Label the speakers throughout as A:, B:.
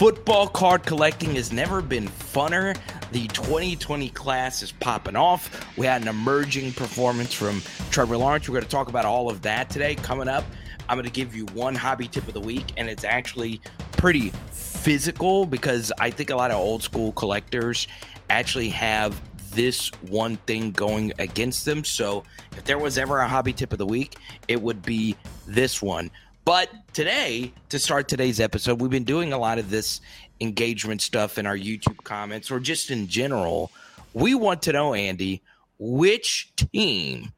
A: Football card collecting has never been funner. The 2020 class is popping off. We had an emerging performance from Trevor Lawrence. We're going to talk about all of that today. Coming up, I'm going to give you one hobby tip of the week, and it's actually pretty physical because I think a lot of old school collectors actually have this one thing going against them. So if there was ever a hobby tip of the week, it would be this one. But today, to start today's episode, we've been doing a lot of this engagement stuff in our YouTube comments or just in general. We want to know, Andy, which team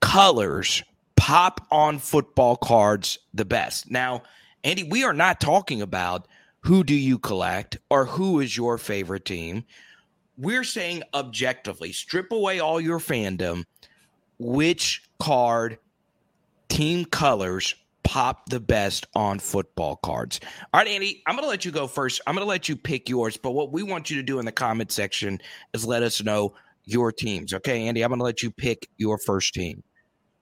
A: colors pop on football cards the best? Now, Andy, we are not talking about who do you collect or who is your favorite team. We're saying objectively, strip away all your fandom, which card, team colors pop the best on football cards. All right, Andy, I'm going to let you go first. I'm going to let you pick yours, but what we want you to do in the comment section is let us know your teams. Okay, Andy, I'm going to let you pick your first team.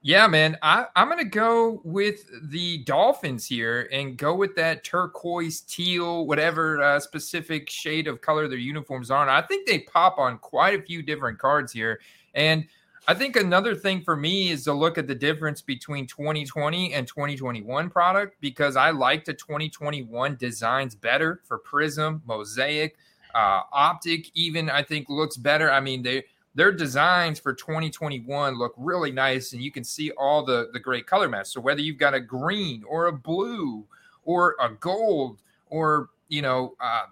B: Yeah, man. I, I'm going to go with the Dolphins here and go with that turquoise, teal, whatever uh, specific shade of color their uniforms are. And I think they pop on quite a few different cards here. And I think another thing for me is to look at the difference between 2020 and 2021 product because I like the 2021 designs better for Prism, Mosaic, uh, Optic. Even I think looks better. I mean, they their designs for 2021 look really nice, and you can see all the the great color match. So whether you've got a green or a blue or a gold or you know uh,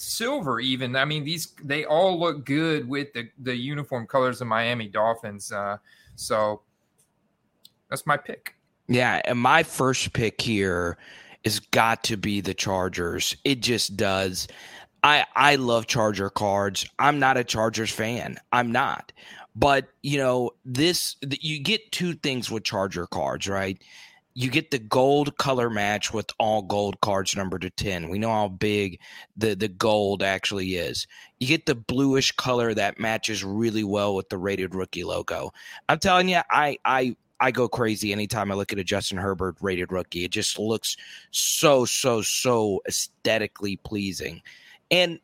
B: silver even. I mean these they all look good with the the uniform colors of miami dolphins uh, so that's my pick.
A: Yeah and my first pick here is got to be the chargers. It just does. I i love charger cards. I'm not a chargers fan. I'm not. But you know this you get two things with charger cards right you get the gold color match with all gold cards numbered to 10. We know how big the, the gold actually is. You get the bluish color that matches really well with the rated rookie logo. I'm telling you, I I I go crazy anytime I look at a Justin Herbert rated rookie. It just looks so, so, so aesthetically pleasing. And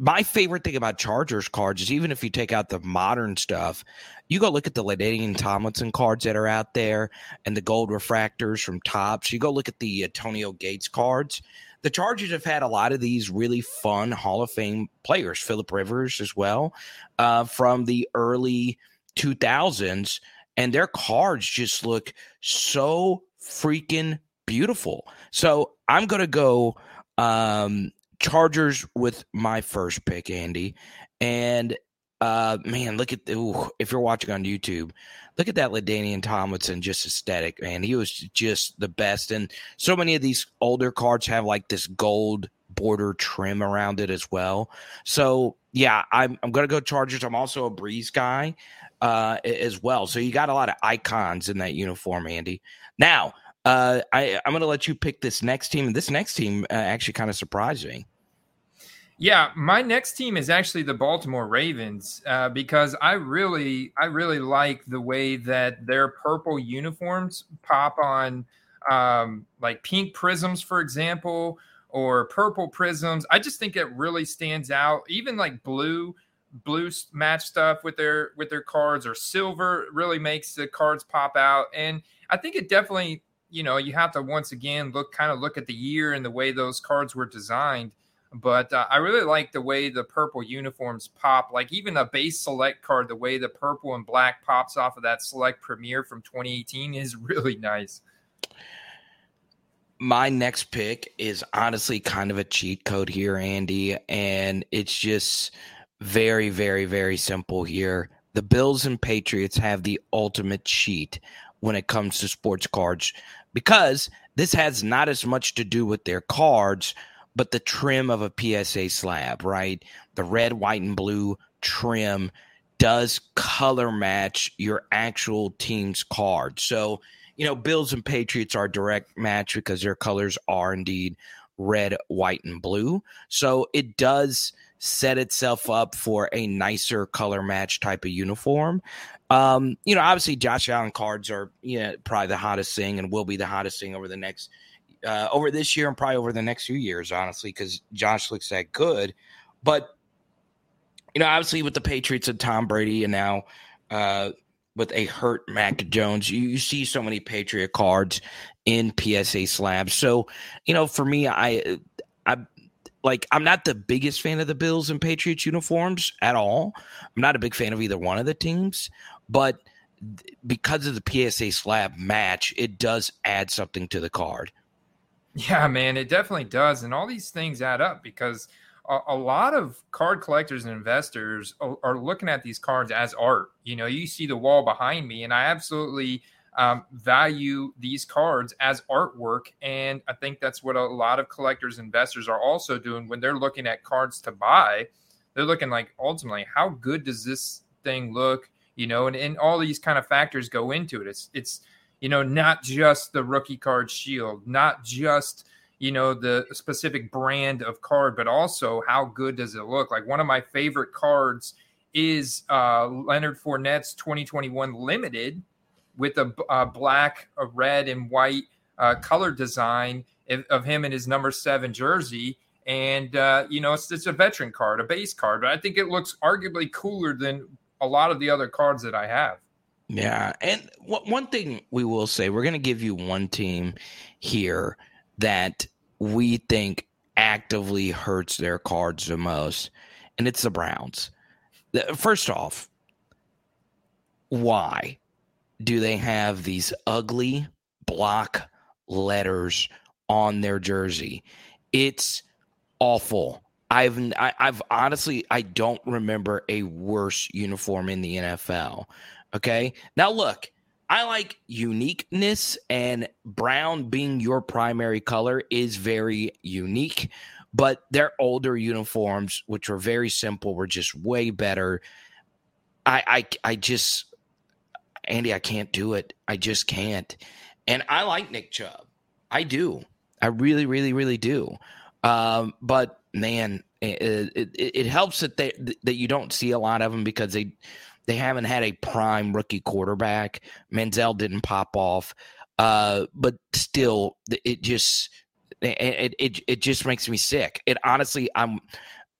A: my favorite thing about Chargers cards is even if you take out the modern stuff, you go look at the LaDainian Tomlinson cards that are out there and the gold refractors from Topps. You go look at the Antonio Gates cards. The Chargers have had a lot of these really fun Hall of Fame players, Philip Rivers as well, uh, from the early 2000s. And their cards just look so freaking beautiful. So I'm going to go um, Chargers with my first pick, Andy. And uh man, look at ooh, if you're watching on YouTube, look at that LaDainian Tomlinson, just aesthetic, man. He was just the best. And so many of these older cards have like this gold border trim around it as well. So yeah, I'm I'm gonna go Chargers. I'm also a Brees guy uh as well. So you got a lot of icons in that uniform, Andy. Now, uh, I, I'm going to let you pick this next team. This next team uh, actually kind of surprised me.
B: Yeah, my next team is actually the Baltimore Ravens uh, because I really, I really like the way that their purple uniforms pop on, um, like pink prisms, for example, or purple prisms. I just think it really stands out. Even like blue, blue match stuff with their with their cards or silver really makes the cards pop out. And I think it definitely, you know, you have to once again look kind of look at the year and the way those cards were designed but uh, I really like the way the purple uniforms pop. Like even a base select card, the way the purple and black pops off of that select premiere from 2018 is really nice.
A: My next pick is honestly kind of a cheat code here, Andy, and it's just very, very, very simple here. The Bills and Patriots have the ultimate cheat when it comes to sports cards because this has not as much to do with their cards but the trim of a PSA slab, right? The red, white, and blue trim does color match your actual team's card. So, you know, Bills and Patriots are direct match because their colors are indeed red, white, and blue. So it does set itself up for a nicer color match type of uniform. Um, you know, obviously Josh Allen cards are, you know, probably the hottest thing and will be the hottest thing over the next uh, over this year and probably over the next few years, honestly, because Josh looks that good. But you know, obviously with the Patriots and Tom Brady, and now uh, with a hurt Mac Jones, you, you see so many Patriot cards in PSA slabs. So you know, for me, I I like I'm not the biggest fan of the Bills and Patriots uniforms at all. I'm not a big fan of either one of the teams, but because of the PSA slab match, it does add something to the card.
B: Yeah, man, it definitely does. And all these things add up because a, a lot of card collectors and investors are, are, looking at these cards as art. You know, you see the wall behind me, and I absolutely um, value these cards as artwork. And I think that's what a lot of collectors, and investors are also doing when they're looking at cards to buy. They're looking like ultimately, how good does this thing look? You know, and, and all these kind of factors go into it. It's it's you know, not just the rookie card shield, not just you know the specific brand of card, but also how good does it look? Like one of my favorite cards is uh, Leonard Fournette's 2021 limited with a, a black, a red, and white uh, color design of him in his number seven jersey. And uh, you know, it's, it's a veteran card, a base card, but I think it looks arguably cooler than a lot of the other cards that I have.
A: Yeah, and one thing we will say, we're going to give you one team here that we think actively hurts their cards the most, and it's the Browns. First off, why do they have these ugly block letters on their jersey? It's awful. I've I, have i have honestly I don't remember a worse uniform in the NFL. Okay. Now, look, I like uniqueness, and brown being your primary color is very unique. But their older uniforms, which were very simple, were just way better. I, I, I just, Andy, I can't do it. I just can't. And I like Nick Chubb. I do. I really, really, really do. Um, but man, it, it, it helps that they that you don't see a lot of them because they they haven't had a prime rookie quarterback. Manziel didn't pop off, uh, but still, it just it, it it just makes me sick. It honestly, I'm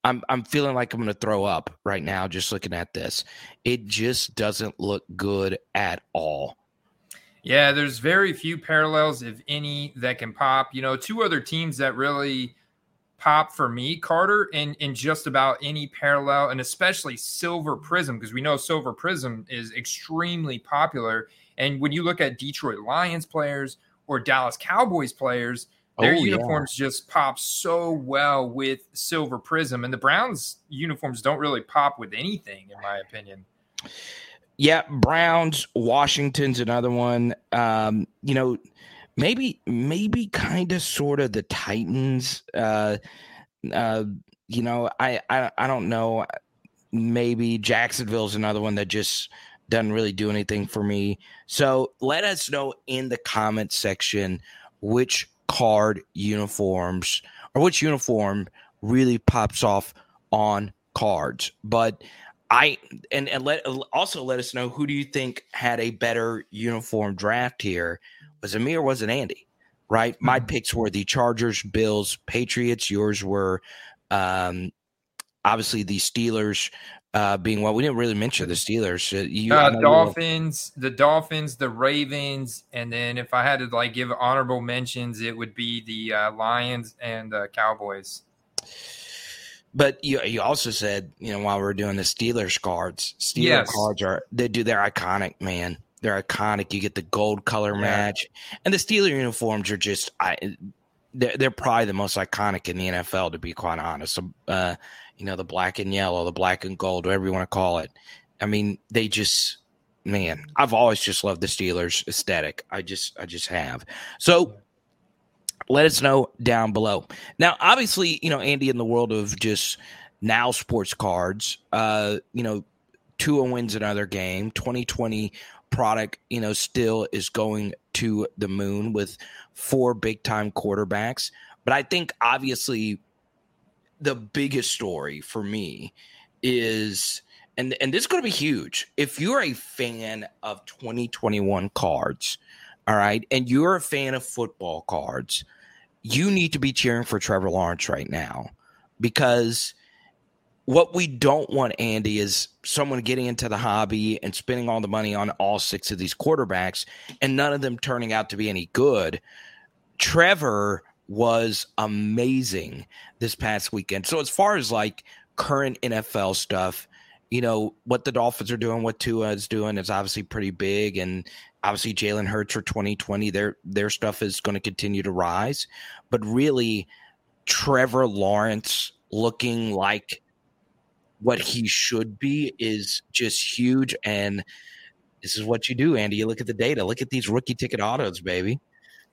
A: I'm I'm feeling like I'm going to throw up right now just looking at this. It just doesn't look good at all.
B: Yeah, there's very few parallels, if any, that can pop. You know, two other teams that really pop for me, Carter, in in just about any parallel, and especially Silver Prism, because we know Silver Prism is extremely popular. And when you look at Detroit Lions players or Dallas Cowboys players, their oh, uniforms yeah. just pop so well with Silver Prism, and the Browns uniforms don't really pop with anything, in my opinion.
A: Yeah, Browns, Washington's another one. Um, you know, maybe maybe kind of sort of the Titans. Uh, uh, you know, I, I I don't know. Maybe Jacksonville's another one that just doesn't really do anything for me. So let us know in the comment section which card uniforms or which uniform really pops off on cards. But I and and let also let us know who do you think had a better uniform draft here me or wasn't Andy? Right. Mm-hmm. My picks were the Chargers, Bills, Patriots. Yours were um, obviously the Steelers uh, being well. We didn't really mention the Steelers. Uh,
B: you, uh, Dolphins, the Dolphins, the Ravens, and then if I had to like give honorable mentions, it would be the uh, Lions and the Cowboys.
A: But you you also said you know while we are doing the Steelers cards, Steelers yes. cards are they do they're iconic, man. They're iconic. You get the gold color yeah. match, and the Steeler uniforms are just I. They're, they're probably the most iconic in the NFL, to be quite honest. Uh, you know, the black and yellow, the black and gold, whatever you want to call it. I mean, they just, man, I've always just loved the Steelers aesthetic. I just, I just have. So, let us know down below. Now, obviously, you know, Andy, in the world of just now sports cards, uh, you know, Tua wins another game. 2020 product, you know, still is going to the moon with four big time quarterbacks. But I think obviously the biggest story for me is and and this is going to be huge. If you're a fan of 2021 cards, all right, and you're a fan of football cards, you need to be cheering for Trevor Lawrence right now because what we don't want, Andy, is someone getting into the hobby and spending all the money on all six of these quarterbacks and none of them turning out to be any good. Trevor was amazing this past weekend. So, as far as like current NFL stuff, you know, what the Dolphins are doing, what Tua is doing is obviously pretty big. And obviously Jalen Hurts for 2020, their their stuff is going to continue to rise. But really, Trevor Lawrence looking like what he should be is just huge. And this is what you do, Andy. You look at the data, look at these rookie ticket autos, baby.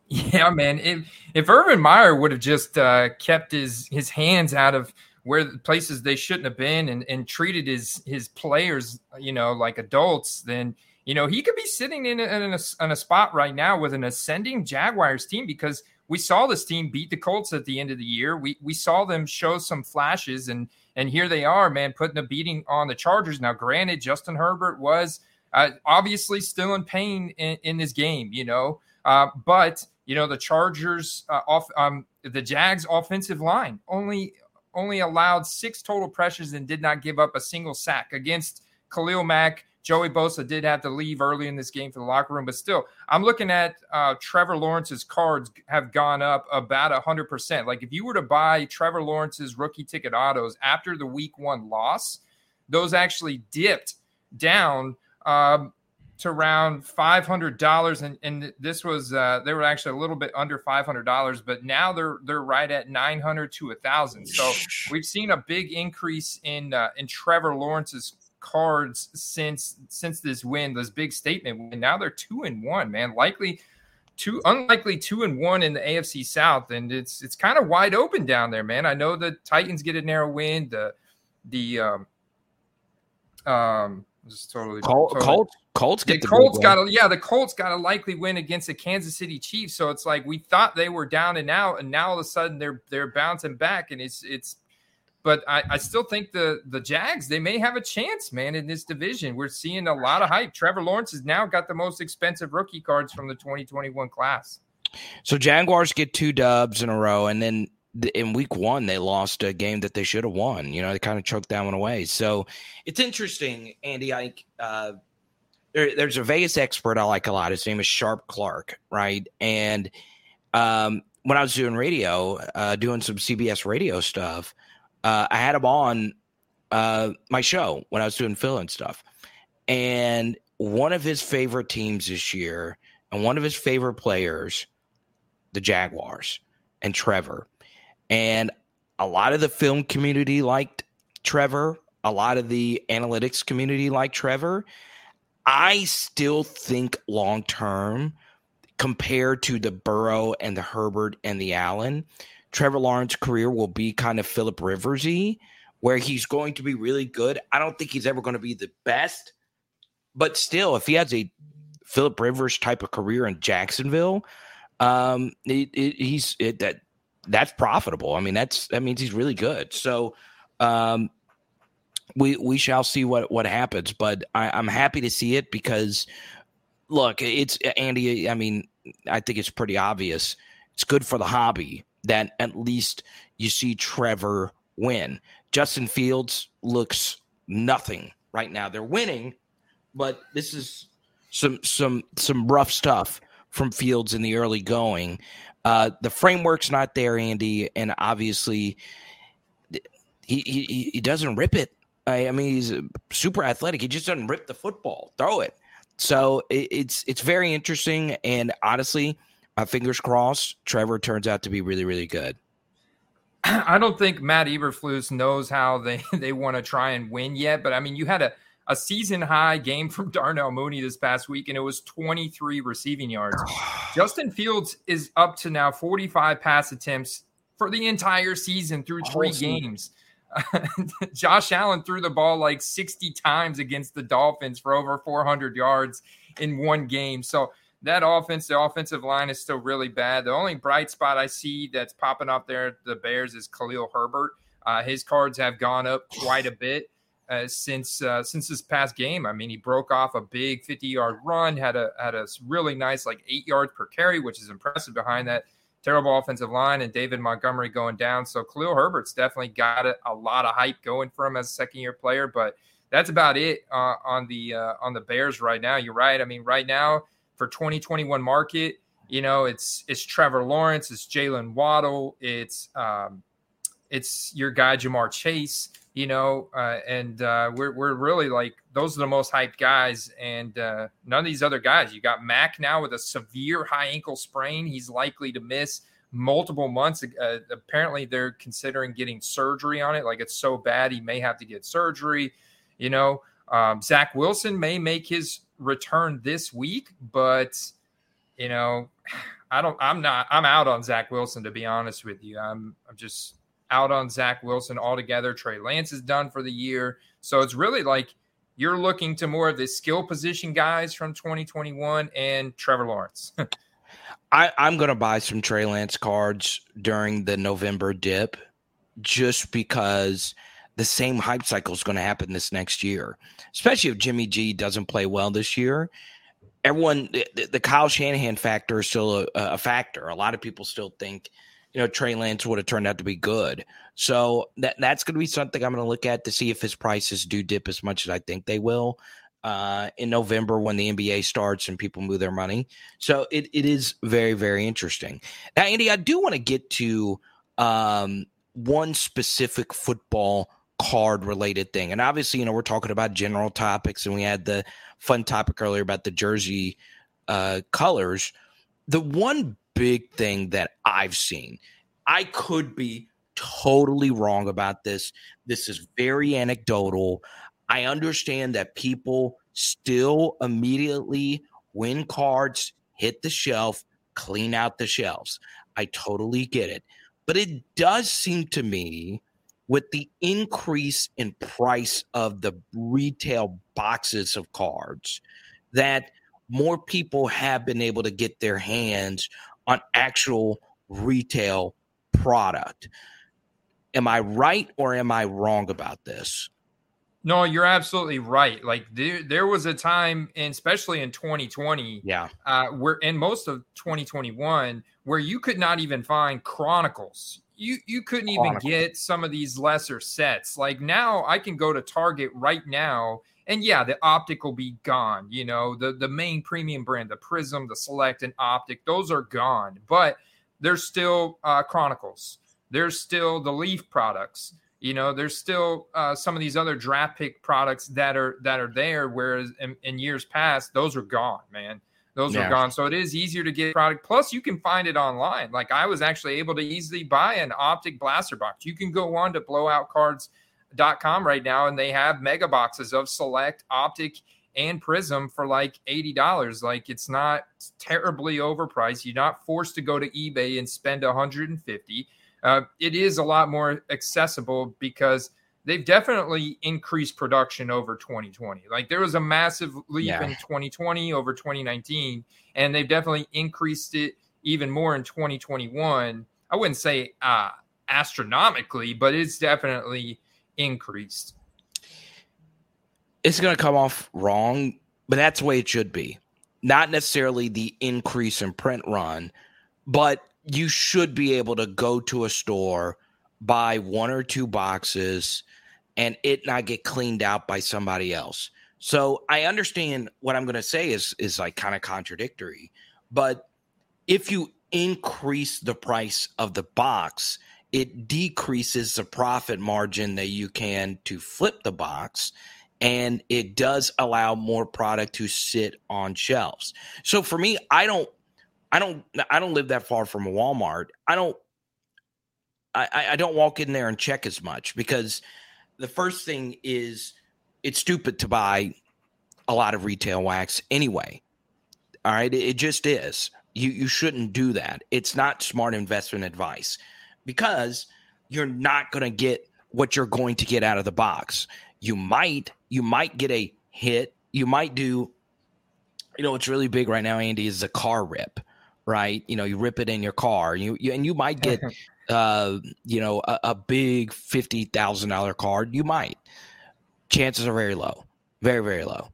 B: Yeah, man. If if Urban Meyer would have just uh, kept his his hands out of where places they shouldn't have been and, and treated his his players, you know, like adults, then you know he could be sitting in a, in, a, in a spot right now with an ascending Jaguars team because we saw this team beat the Colts at the end of the year. We we saw them show some flashes and and here they are, man, putting a beating on the Chargers. Now, granted, Justin Herbert was uh, obviously still in pain in, in this game, you know, uh, but you know the Chargers uh, off um, the Jags offensive line only only allowed six total pressures and did not give up a single sack against Khalil Mack. Joey Bosa did have to leave early in this game for the locker room, but still, I'm looking at uh, Trevor Lawrence's cards have gone up about 100%. Like if you were to buy Trevor Lawrence's rookie ticket autos after the week one loss, those actually dipped down um, to around $500 and, and this was uh, they were actually a little bit under $500 but now they're they're right at 900 to a 1000 so we've seen a big increase in uh, in Trevor Lawrence's cards since since this win this big statement and now they're 2 and 1 man likely two unlikely 2 and 1 in the AFC South and it's it's kind of wide open down there man I know the Titans get a narrow win the the um um just totally,
A: Col-
B: totally
A: Colts Colts
B: the,
A: the
B: Colts got a yeah, the Colts got a likely win against the Kansas City Chiefs. So it's like we thought they were down and out, and now all of a sudden they're they're bouncing back, and it's it's. But I, I still think the the Jags they may have a chance, man, in this division. We're seeing a lot of hype. Trevor Lawrence has now got the most expensive rookie cards from the 2021 class.
A: So Jaguars get two dubs in a row, and then in week one they lost a game that they should have won. You know, they kind of choked that one away. So it's interesting, Andy. I uh, there, there's a Vegas expert I like a lot. His name is Sharp Clark, right? And um, when I was doing radio, uh, doing some CBS radio stuff, uh, I had him on uh, my show when I was doing fill and stuff. And one of his favorite teams this year and one of his favorite players, the Jaguars and Trevor. And a lot of the film community liked Trevor. A lot of the analytics community liked Trevor. I still think long term, compared to the Burrow and the Herbert and the Allen, Trevor Lawrence career will be kind of Philip Riversy, where he's going to be really good. I don't think he's ever going to be the best, but still, if he has a Philip Rivers type of career in Jacksonville, um, it, it, he's it, that that's profitable. I mean, that's that means he's really good. So, um, we we shall see what what happens. But I, I'm happy to see it because look, it's Andy. I mean, I think it's pretty obvious. It's good for the hobby that at least you see Trevor win. Justin Fields looks nothing right now. They're winning, but this is some some some rough stuff from Fields in the early going. Uh, the framework's not there, Andy, and obviously he, he he doesn't rip it I, I mean, he's super athletic. He just doesn't rip the football, throw it. So it, it's it's very interesting. And honestly, my fingers crossed, Trevor turns out to be really, really good.
B: I don't think Matt Eberflus knows how they, they want to try and win yet. But I mean, you had a, a season high game from Darnell Mooney this past week, and it was 23 receiving yards. Justin Fields is up to now 45 pass attempts for the entire season through three games. Josh Allen threw the ball like 60 times against the Dolphins for over 400 yards in one game. So that offense, the offensive line is still really bad. The only bright spot I see that's popping up there the Bears is Khalil Herbert. Uh, his cards have gone up quite a bit uh, since uh, since this past game. I mean, he broke off a big 50 yard run, had a had a really nice like eight yards per carry, which is impressive behind that terrible offensive line and David Montgomery going down. So Khalil Herbert's definitely got a, a lot of hype going for him as a second year player, but that's about it uh, on the uh, on the Bears right now. You're right. I mean, right now for 2021 market, you know, it's it's Trevor Lawrence, it's Jaylen Waddle, it's um, it's your guy Ja'Marr Chase, you know, uh, and uh, we're we're really like those are the most hyped guys, and uh, none of these other guys. You got Mac now with a severe high ankle sprain; he's likely to miss multiple months. Uh, apparently, they're considering getting surgery on it. Like it's so bad, he may have to get surgery. You know, um, Zach Wilson may make his return this week, but you know, I don't. I'm not. I'm out on Zach Wilson to be honest with you. I'm. I'm just out on Zach Wilson altogether. Trey Lance is done for the year, so it's really like you're looking to more of the skill position guys from 2021 and Trevor Lawrence.
A: I, I'm going to buy some Trey Lance cards during the November dip, just because the same hype cycle is going to happen this next year, especially if Jimmy G doesn't play well this year. Everyone, the, the Kyle Shanahan factor is still a, a, factor. A lot of people still think, you know, Trey Lance would have turned out to be good. So that that's going to be something I'm going to look at to see if his prices do dip as much as I think they will uh, in November when the NBA starts and people move their money. So it, it is very, very interesting. Now, Andy, I do want to get to um, one specific football card related thing. And obviously, you know, we're talking about general topics and we had the fun topic earlier about the jersey uh, colors. The one big thing that I've seen, I could be totally wrong about this. This is very anecdotal. I understand that people still immediately when cards hit the shelf, clean out the shelves. I totally get it. But it does seem to me with the increase in price of the retail boxes of cards that more people have been able to get their hands on actual retail product. Am I right or am I wrong about this?
B: No, you're absolutely right. Like there, there was a time, and especially in 2020,
A: yeah,
B: uh, where in most of 2021, where you could not even find Chronicles you you couldn't even get some of these lesser sets. Like now I can go to Target right now and yeah, the optic will be gone. You know, the the main premium brand, the Prism, the Select and Optic, those are gone. But there's still uh, Chronicles. There's still the Leaf products. You know, there's still uh, some of these other draft pick products that are that are there. Whereas in, in years past, those are gone, man those yeah. are gone. So it is easier to get product. Plus, you can find it online. Like I was actually able to easily buy an optic blaster box. You can go on to blowoutcards.com right now, and they have mega boxes of select optic and prism for like $80 like it's not terribly overpriced you're not forced to go to ebay and spend 150 uh, it is a lot more accessible because they've definitely increased production over 2020. Like there was a massive leap yeah. in 2020 over 2019, and they've definitely increased it even more in 2021. I wouldn't say uh, astronomically, but it's definitely increased.
A: It's going to come off wrong, but that's the way it should be. Not necessarily the increase in print run, but you should be able to go to a store, buy one or two boxes, and it not get cleaned out by somebody else. So I understand what I'm going to say is is like kind of contradictory, but if you increase the price of the box, it decreases the profit margin that you can to flip the box and it does allow more product to sit on shelves. So for me, I don't I don't I don't live that far from a Walmart. I don't I, I don't walk in there and check as much because the first thing is it's stupid to buy a lot of retail wax anyway. All right, it just is. You you shouldn't do that. It's not smart investment advice because you're not going to get what you're going to get out of the box. You might you might get a hit. You might do you know what's really big right now Andy is a car rip, right? You know, you rip it in your car. You, you and you might get uh, you know, a, a big fifty thousand dollar card, you might. Chances are very low, very very low.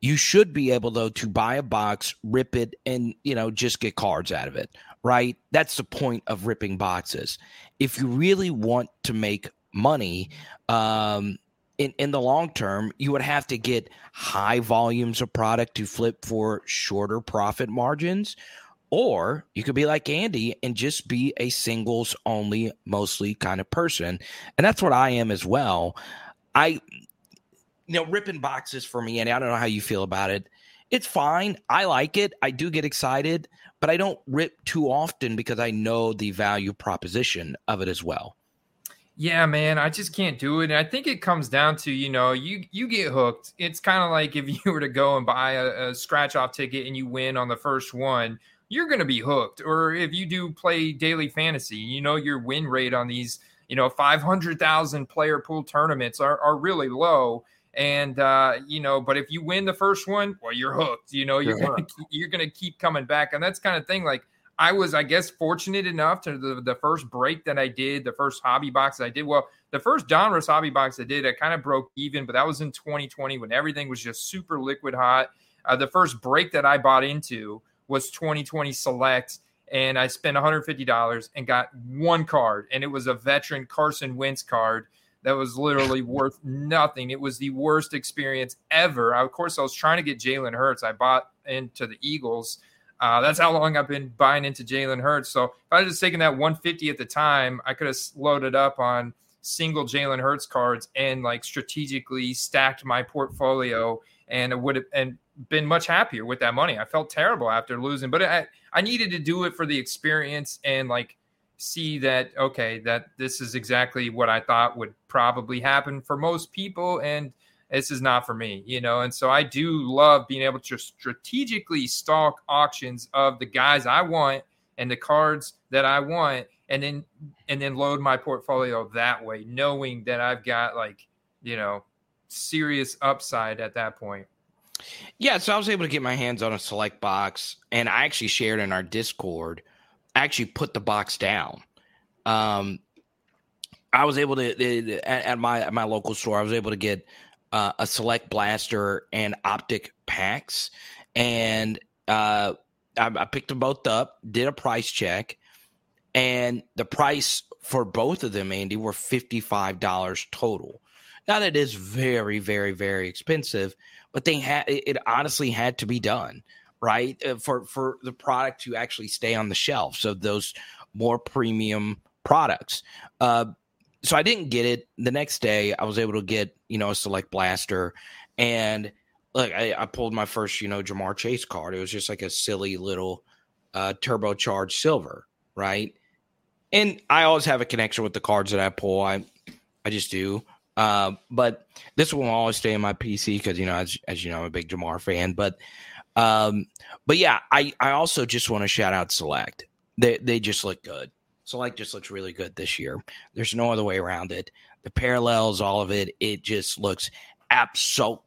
A: You should be able though to buy a box, rip it, and you know just get cards out of it, right? That's the point of ripping boxes. If you really want to make money, um, in, in the long term, you would have to get high volumes of product to flip for shorter profit margins. Or you could be like Andy and just be a singles only, mostly kind of person. And that's what I am as well. I, you know, ripping boxes for me, Andy, I don't know how you feel about it. It's fine. I like it. I do get excited, but I don't rip too often because I know the value proposition of it as well.
B: Yeah, man, I just can't do it. And I think it comes down to, you know, you you get hooked. It's kind of like if you were to go and buy a, a scratch off ticket and you win on the first one, you're going to be hooked. Or if you do play daily fantasy, you know your win rate on these, you know, 500,000 player pool tournaments are, are really low. And uh, you know, but if you win the first one, well, you're hooked. You know, you're yeah. gonna, you're going to keep coming back, and that's kind of thing. Like I was, I guess, fortunate enough to the, the first break that I did, the first hobby box I did. Well, the first Donruss hobby box I did, I kind of broke even, but that was in 2020 when everything was just super liquid hot. Uh, the first break that I bought into was 2020 Select, and I spent $150 and got one card, and it was a veteran Carson Wentz card that was literally worth nothing. It was the worst experience ever. I, of course, I was trying to get Jalen Hurts. I bought into the Eagles uh, that's how long I've been buying into Jalen Hurts. So if I had just taken that 150 at the time, I could have loaded up on single Jalen Hurts cards and like strategically stacked my portfolio and it would have and been much happier with that money. I felt terrible after losing, but I, I needed to do it for the experience and like see that okay that this is exactly what I thought would probably happen for most people and this is not for me, you know. And so I do love being able to strategically stalk auctions of the guys I want and the cards that I want, and then and then load my portfolio that way, knowing that I've got like you know serious upside at that point.
A: Yeah, so I was able to get my hands on a select box, and I actually shared in our Discord. I actually put the box down. Um, I was able to at, my at my local store. I was able to get uh, a select blaster and optic packs, and uh, I, I picked them both up, did a price check, and the price for both of them, Andy, were fifty five dollars total. Now that is very, very, very expensive, but they had it honestly had to be done right uh, for for the product to actually stay on the shelf. So those more premium products. Uh, so I didn't get it. The next day, I was able to get you know a select blaster, and look, I, I pulled my first you know Ja'Marr Chase card. It was just like a silly little uh, turbocharged silver, right? And I always have a connection with the cards that I pull. I I just do. Uh, but this one will always stay in my PC because you know, as, as you know, I'm a big Ja'Marr fan. But um, but yeah, I I also just want to shout out Select. They they just look good. Select just looks really good this year. There's no other way around it. The parallels, all of it, it just looks absolutely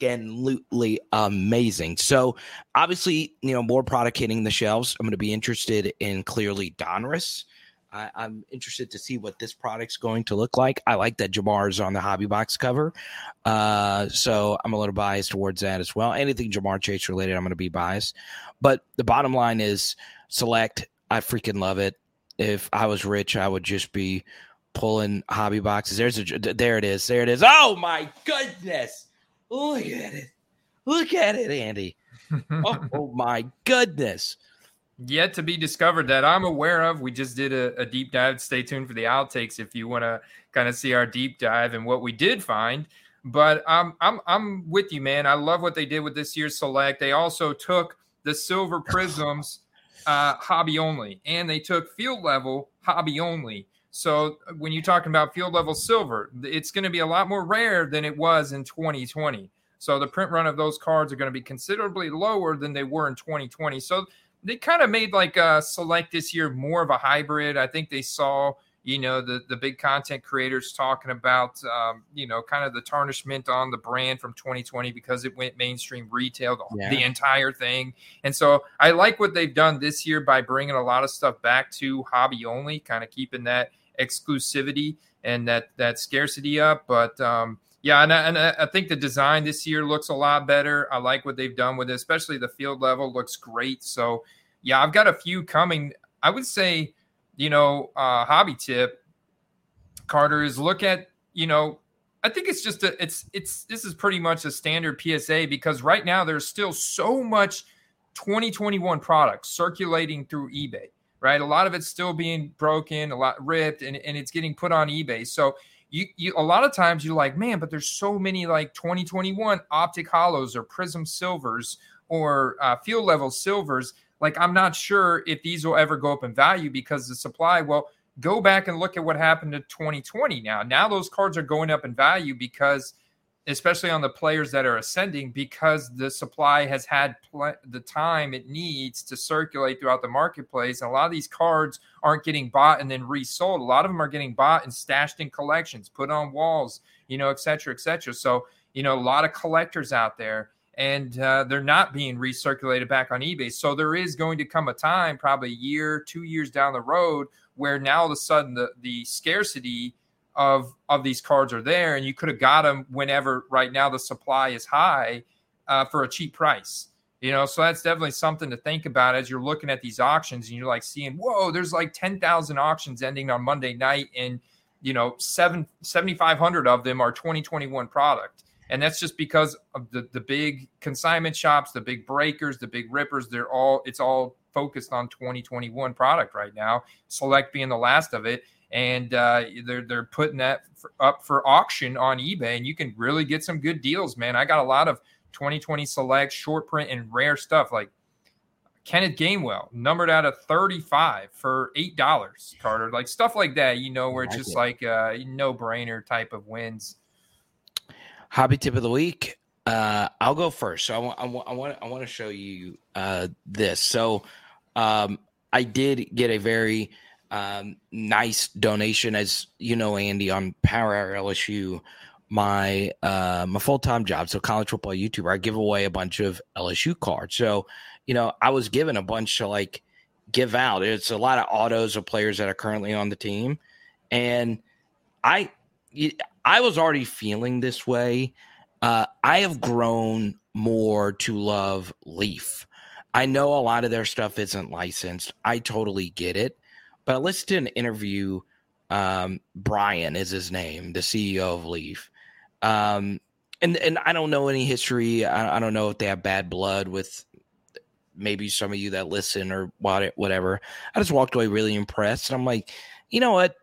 A: freaking amazing. So obviously, you know, more product hitting the shelves. I'm going to be interested in clearly Donruss. I, am interested to see what this product's going to look like. I like that Ja'Marr's on the hobby box cover. Uh, so I'm a little biased towards that as well. Anything Ja'Marr Chase related, I'm going to be biased. But the bottom line is select. I freaking love it if I was rich, I would just be pulling hobby boxes. There's a there it is. There it is. Oh my goodness. Look at it. Look at it, Andy. oh, oh, my goodness.
B: Yet to be discovered that I'm aware of. We just did a, a deep dive. Stay tuned for the outtakes if you want to kind of see our deep dive and what we did find. But I'm I'm I'm with you, man. I love what they did with this year's select. They also took the silver prisms uh, hobby only, and they took field level hobby only. So when you're talking about field level silver, it's going to be a lot more rare than it was in 2020. So the print run of those cards are going to be considerably lower than they were in 2020. So they kind of made like a uh, select this year more of a hybrid. I think they saw you know the the big content creators talking about um, you know kind of the tarnishment on the brand from 2020 because it went mainstream retail the, yeah. the, entire thing and so i like what they've done this year by bringing a lot of stuff back to hobby only kind of keeping that exclusivity and that that scarcity up but um, yeah and I, and I think the design this year looks a lot better i like what they've done with it especially the field level looks great so yeah i've got a few coming I would say, you know, uh, hobby tip, Carter, is look at, you know, I think it's just a, it's, it's, this is pretty much a standard PSA because right now there's still so much 2021 products circulating through eBay, right? A lot of it's still being broken, a lot ripped, and, and it's getting put on eBay. So, you, you a lot of times you're like, man, but there's so many like 2021 optic holos or prism silvers or uh, field level silvers. Like, I'm not sure if these will ever go up in value because the supply. Well, go back and look at what happened to 2020 now. Now those cards are going up in value because especially on the players that are ascending because the supply has had pl- the time it needs to circulate throughout the marketplace. And a lot of these cards aren't getting bought and then resold. A lot of them are getting bought and stashed in collections put on walls you know et cetera et cetera. So you know a lot of collectors out there and uh, they're not being recirculated back on ebay. So there is going to come a time probably a year two years down the road where now all of a sudden the, the scarcity of of these cards are there, and you could have got them whenever. Right now, the supply is high uh, for a cheap price. You know, so that's definitely something to think about as you're looking at these auctions and you're like seeing, whoa, there's like 10,000 auctions ending on Monday night, and you know, seven 7,500 of them are 2021 product. And that's just because of the, the big consignment shops, the big breakers, the big rippers. They're all, it's all focused on 2021 product right now. Select being the last of it and uh, they're they're putting that for, up for auction on eBay, and you can really get some good deals, man. I got a lot of 2020 select, short print, and rare stuff like Kenneth Gainwell, numbered out of 35 for eight dollars, Carter, like stuff like that. You know, where it's just like a no brainer type of wins.
A: Hobby tip of the week. Uh, I'll go first. So I want I want I want I want to show you uh, this. So um, I did get a very um, nice donation, as you know, Andy, on Power Hour LSU. My uh, my full time job, so college football YouTuber, I give away a bunch of LSU cards. So, you know, I was given a bunch to like give out. It's a lot of autos of players that are currently on the team, and I I was already feeling this way. Uh, I have grown more to love Leaf. I know a lot of their stuff isn't licensed. I totally get it. But I listened to an interview. Um, Brian is his name, the CEO of Leaf. Um, and and I don't know any history. I, I, don't know if they have bad blood with maybe some of you that listen or whatever. I just walked away really impressed, and I'm like, you know what?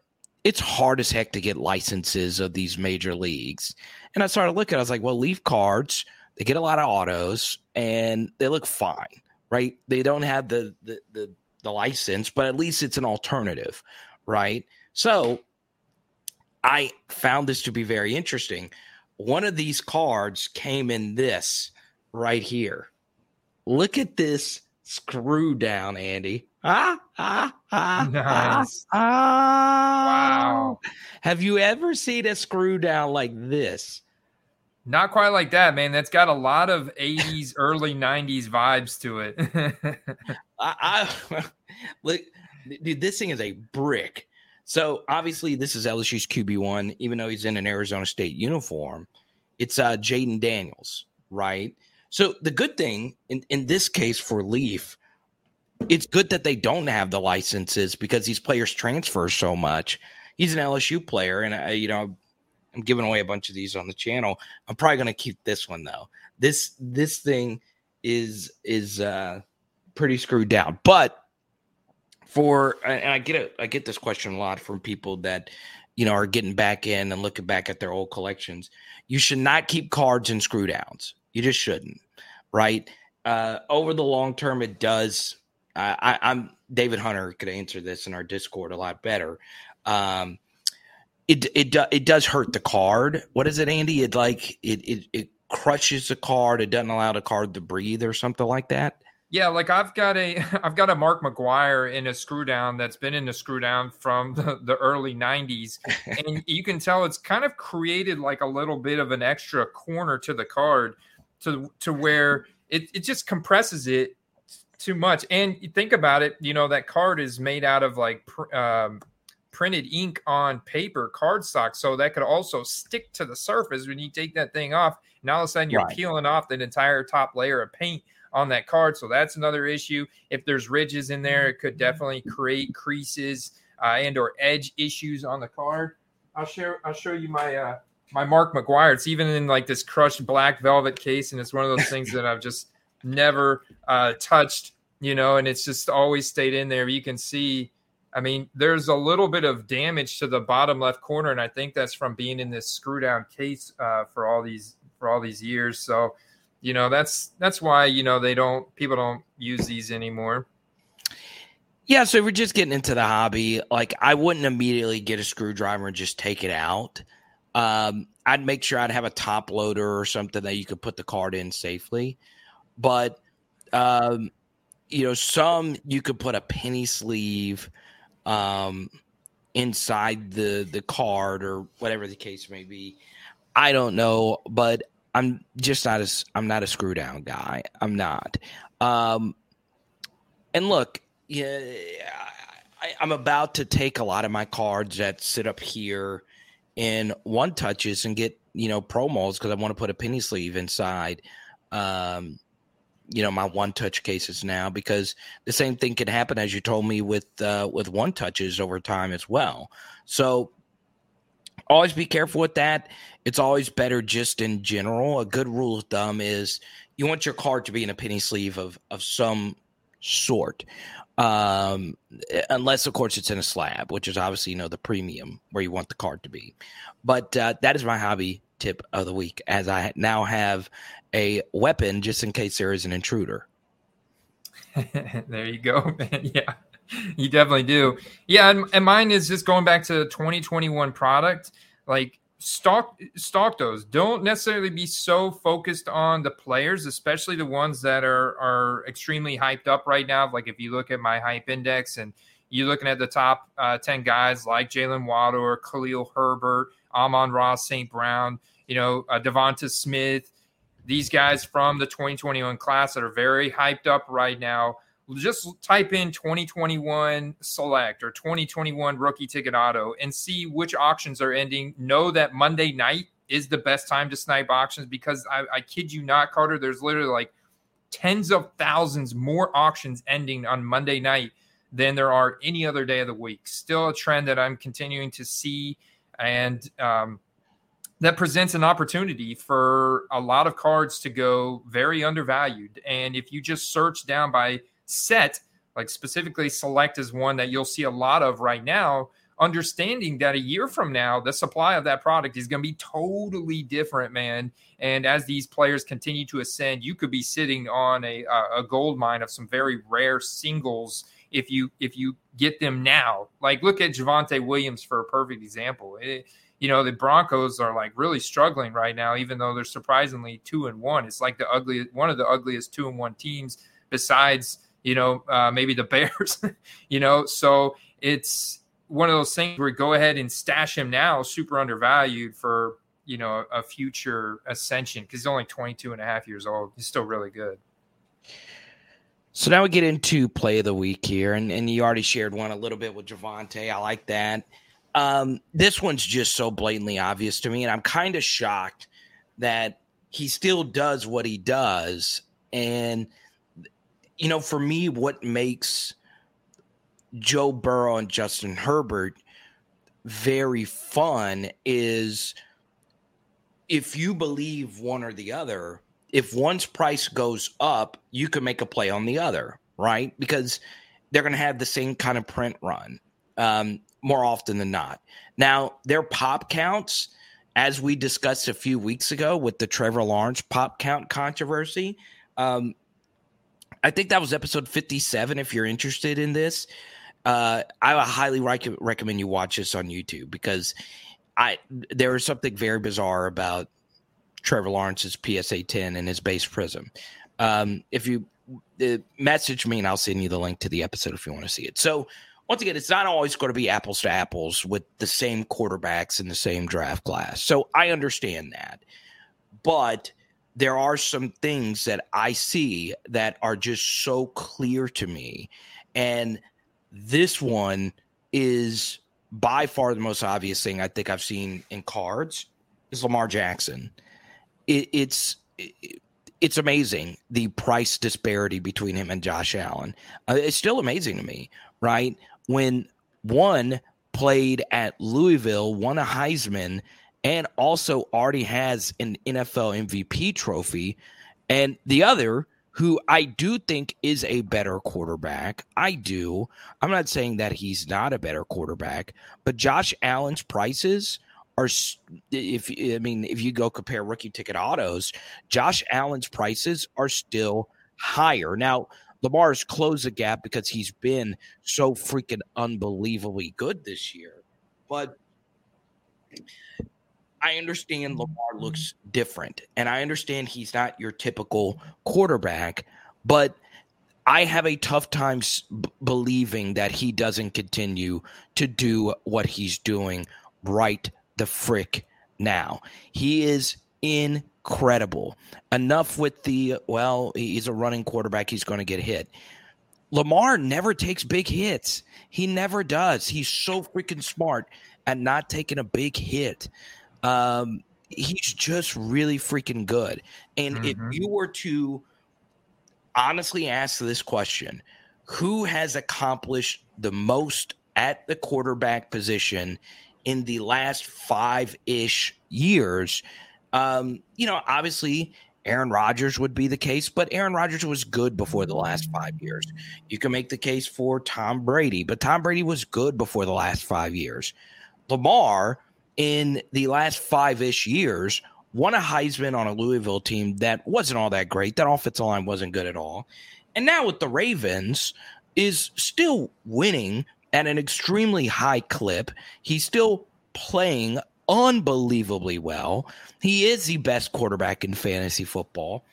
A: It's hard as heck to get licenses of these major leagues. And I started looking. I was like, well, Leaf cards they get a lot of autos and they look fine, right? They don't have the the the the license, but at least it's an alternative, right? So I found this to be very interesting. One of these cards came in this right here. Look at this screw down, Andy. Ah, ah, ah,
B: nice.
A: ah, ah. Wow. Have you ever seen a screw down like this?
B: Not quite like that, man. That's got a lot of 80s, early 90s vibes to it.
A: I, I look, dude, this thing is a brick. So obviously, this is LSU's QB one, even though he's in an Arizona State uniform. It's uh, Jayden Daniels, right? So the good thing in, in this case for Leaf, it's good that they don't have the licenses because these players transfer so much. He's an LSU player, and I, you know, I'm giving away a bunch of these on the channel. I'm probably going to keep this one though. This this thing is is uh pretty screwed down. But for and I get it, I get this question a lot from people that you know are getting back in and looking back at their old collections. You should not keep cards in screw downs. You just shouldn't, right? Uh, over the long term, it does. I, I'm David Hunter could answer this in our Discord a lot better. Um, it it it does hurt the card. What is it, Andy? It like it it it crushes the card. It doesn't allow the card to breathe or something like that.
B: Yeah, like I've got a I've got a Mark McGwire in a screw down that's been in the screw down from the, the early 90s. and you can tell it's kind of created like a little bit of an extra corner to the card to to where it, it just compresses it too much. And you think about it, you know, that card is made out of like um, printed ink on paper cardstock so that could also stick to the surface when you take that thing off and all of a sudden you're right. peeling off that entire top layer of paint on that card. So that's another issue. If there's ridges in there, it could definitely create creases uh, and or edge issues on the card. I'll share. I'll show you my uh, my Mark McGwire. It's even in like this crushed black velvet case, and it's one of those things that I've just never uh, touched. You know, and it's just always stayed in there. You can see. I mean, there's a little bit of damage to the bottom left corner, and I think that's from being in this screw down case uh, for all these for all these years. So, you know, that's that's why you know they don't people don't use these anymore.
A: Yeah, so if we're just getting into the hobby, like I wouldn't immediately get a screwdriver and just take it out. Um, I'd make sure I'd have a top loader or something that you could put the card in safely. But um, you know, some you could put a penny sleeve um inside the the card or whatever the case may be. I don't know, but I'm just not as I'm not a screw down guy. I'm not. Um and look, yeah, I, I'm about to take a lot of my cards that sit up here in one touches and get you know promos because I want to put a penny sleeve inside. Um, you know my one touch cases now because the same thing can happen as you told me with uh, with one touches over time as well. So always be careful with that. It's always better just in general. A good rule of thumb is you want your card to be in a penny sleeve of of some sort um, unless of course it's in a slab, which is obviously you know the premium where you want the card to be. But uh, that is my hobby tip of the week, as I now have a weapon just in case there is an intruder.
B: there you go, man. Yeah, you definitely do. Yeah, and, and mine is just going back to 2021 product. Like stock stock those. Don't necessarily be so focused on the players, especially the ones that are are extremely hyped up right now. Like if you look at my hype index and you're looking at the top uh, 10 guys like Jaylen Waddle or Khalil Herbert, Amon-Ra, St. Brown, you know, uh, Devonta Smith, these guys from the 2021 class that are very hyped up right now just type in 2021 select or 2021 rookie ticket auto and see which auctions are ending. Know that Monday night is the best time to snipe auctions because I, I kid you not, Carter, there's literally like tens of thousands more auctions ending on Monday night than there are any other day of the week. Still a trend that I'm continuing to see and um, that presents an opportunity for a lot of cards to go very undervalued. And if you just search down by set, like specifically select is one that you'll see a lot of right now, understanding that a year from now, the supply of that product is going to be totally different, man. And as these players continue to ascend, you could be sitting on a, a gold mine of some very rare singles if you if you get them now. Like look at Javonte Williams for a perfect example. It, you know the Broncos are like really struggling right now, even though they're surprisingly two and one. It's like the ugly one of the ugliest two and one teams besides you know, uh, maybe the Bears, you know. So it's one of those things where go ahead and stash him now, super undervalued for, you know, a, future ascension because he's only 22 and a half years old. He's still really good.
A: So now we get into play of the week here, and, and you already shared one a little bit with Javonte. I like that. Um, this one's just so blatantly obvious to me, and I'm kind of shocked that he still does what he does. And – you know, for me, what makes Joe Burrow and Justin Herbert very fun is if you believe one or the other, if one's price goes up, you can make a play on the other, right? Because they're going to have the same kind of print run um, more often than not. Now, their pop counts, as we discussed a few weeks ago with the Trevor Lawrence pop count controversy, um, I think that was episode 57. If you're interested in this, uh, I highly rec- recommend you watch this on YouTube because I there is something very bizarre about Trevor Lawrence's PSA 10 and his base prism. Um, if you uh, message me and I'll send you the link to the episode if you want to see it. So once again, it's not always going to be apples to apples with the same quarterbacks in the same draft class. So I understand that, but there are some things that I see that are just so clear to me. And this one is by far the most obvious thing I think I've seen in cards is Lamar Jackson. It, it's it, it's amazing the price disparity between him and Josh Allen. Uh, it's still amazing to me, right? When one played at Louisville, won a Heisman, and also already has an NFL MVP trophy, and the other who I do think is a better quarterback. I do. I'm not saying that he's not a better quarterback, but Josh Allen's prices are if I mean if you go compare rookie ticket autos, Josh Allen's prices are still higher. Now, Lamar's closed the gap because he's been so freaking unbelievably good this year. But I understand mm-hmm. Lamar looks different, and I understand he's not your typical quarterback, but I have a tough time b- believing that he doesn't continue to do what he's doing right the frick now. He is incredible. Enough with the, well, he's a running quarterback. He's going to get hit. Lamar never takes big hits. He never does. He's so freaking smart at not taking a big hit. Um, he's just really freaking good. And mm-hmm. if you were to honestly ask this question, who has accomplished the most at the quarterback position in the last five ish years. Um, you know, obviously, Aaron Rodgers would be the case, but Aaron Rodgers was good before the last five years. You can make the case for Tom Brady, but Tom Brady was good before the last five years. Lamar, in the last five ish years, won a Heisman on a Louisville team that wasn't all that great. That offensive line wasn't good at all. And now with the Ravens, is still winning at an extremely high clip. He's still playing unbelievably well. He is the best quarterback in fantasy football.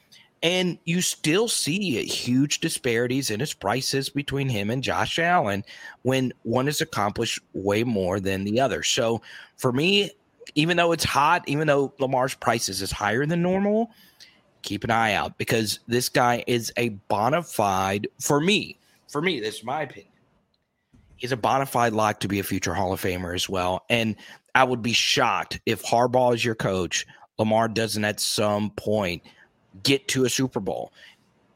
A: And you still see huge disparities in his prices between him and Josh Allen when one has accomplished way more than the other. So for me, even though it's hot, even though Lamar's prices is higher than normal, keep an eye out because this guy is a bona fide, for me, for me, this is my opinion he's a bona fide lock to be a future Hall of Famer as well. And I would be shocked if Harbaugh is your coach, Lamar doesn't at some point get to a Super Bowl.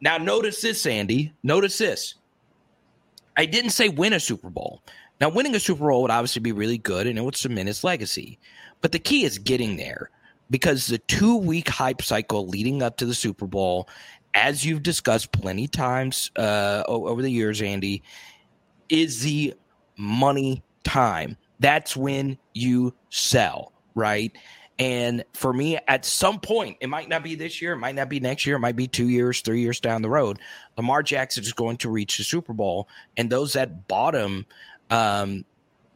A: Now, notice this, Andy. Notice this. I didn't say win a Super Bowl. Now, winning a Super Bowl would obviously be really good and it would cement his legacy. But the key is getting there because the two week hype cycle leading up to the Super Bowl, as you've discussed plenty times uh, over the years, Andy, is the money time. That's when you sell, right? And for me, at some point, it might not be this year, it might not be next year, it might be two years, three years down the road. Lamar Jackson is going to reach the Super Bowl, and those that bought him um,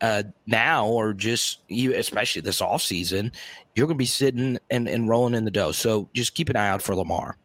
A: uh, now, or just you, especially this off season, you're going to be sitting and, and rolling in the dough. So just keep an eye out for Lamar.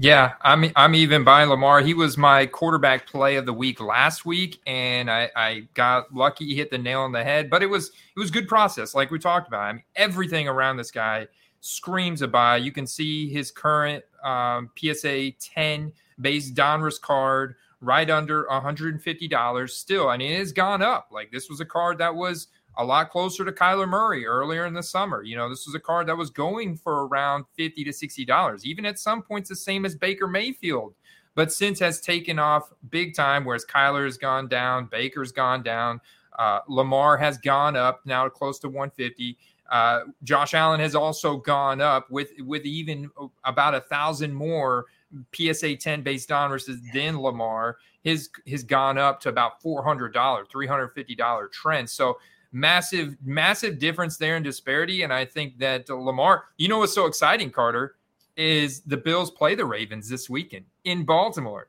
B: Yeah, I'm I'm even buying Lamar. He was my quarterback play of the week last week, and I, I got lucky, he hit the nail on the head. But it was it was good process, like we talked about. I mean, everything around this guy screams a buy. You can see his current um, PSA 10 base Donruss card right under $150. Still, I mean, it has gone up. Like this was a card that was a lot closer to Kyler Murray earlier in the summer. You know, this was a card that was going for around 50 to $60, even at some points the same as Baker Mayfield. But since has taken off big time, whereas Kyler has gone down, Baker's gone down, uh, Lamar has gone up now close to 150. Uh, Josh Allen has also gone up with with even about a thousand more PSA 10 base Donruss then Lamar. His has gone up to about four hundred dollar, three hundred fifty dollar trend. So massive, massive difference there in disparity. And I think that Lamar, you know what's so exciting, Carter, is the Bills play the Ravens this weekend in Baltimore.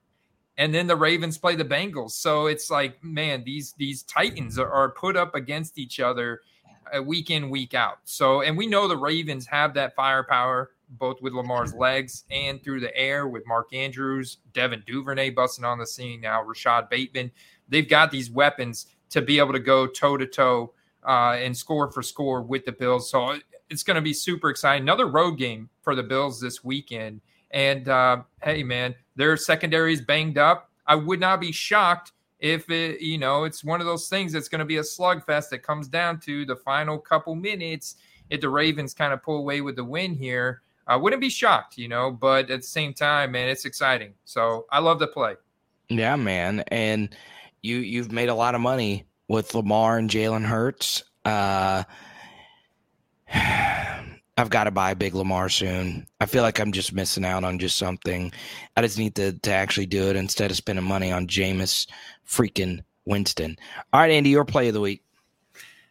B: And then the Ravens play the Bengals. So it's like, man, these these Titans are, are put up against each other uh, week in, week out. So, and we know the Ravens have that firepower both with Lamar's legs and through the air with Mark Andrews, Devin Duvernay busting on the scene now, Rashad Bateman. They've got these weapons to be able to go toe to toe and score for score with the Bills. So it's going to be super exciting. Another road game for the Bills this weekend. And uh, hey, man, their secondary is banged up. I would not be shocked if it, you know, it's one of those things that's going to be a slugfest that comes down to the final couple minutes. If the Ravens kind of pull away with the win here, I wouldn't be shocked, you know, but at the same time, man, it's exciting. So I love the play.
A: Yeah, man. And you you've made a lot of money with Lamar and Jalen Hurts. Uh I've got to buy big Lamar soon. I feel like I'm just missing out on just something. I just need to, to actually do it instead of spending money on Jameis freaking Winston. All right, Andy, your play of the week.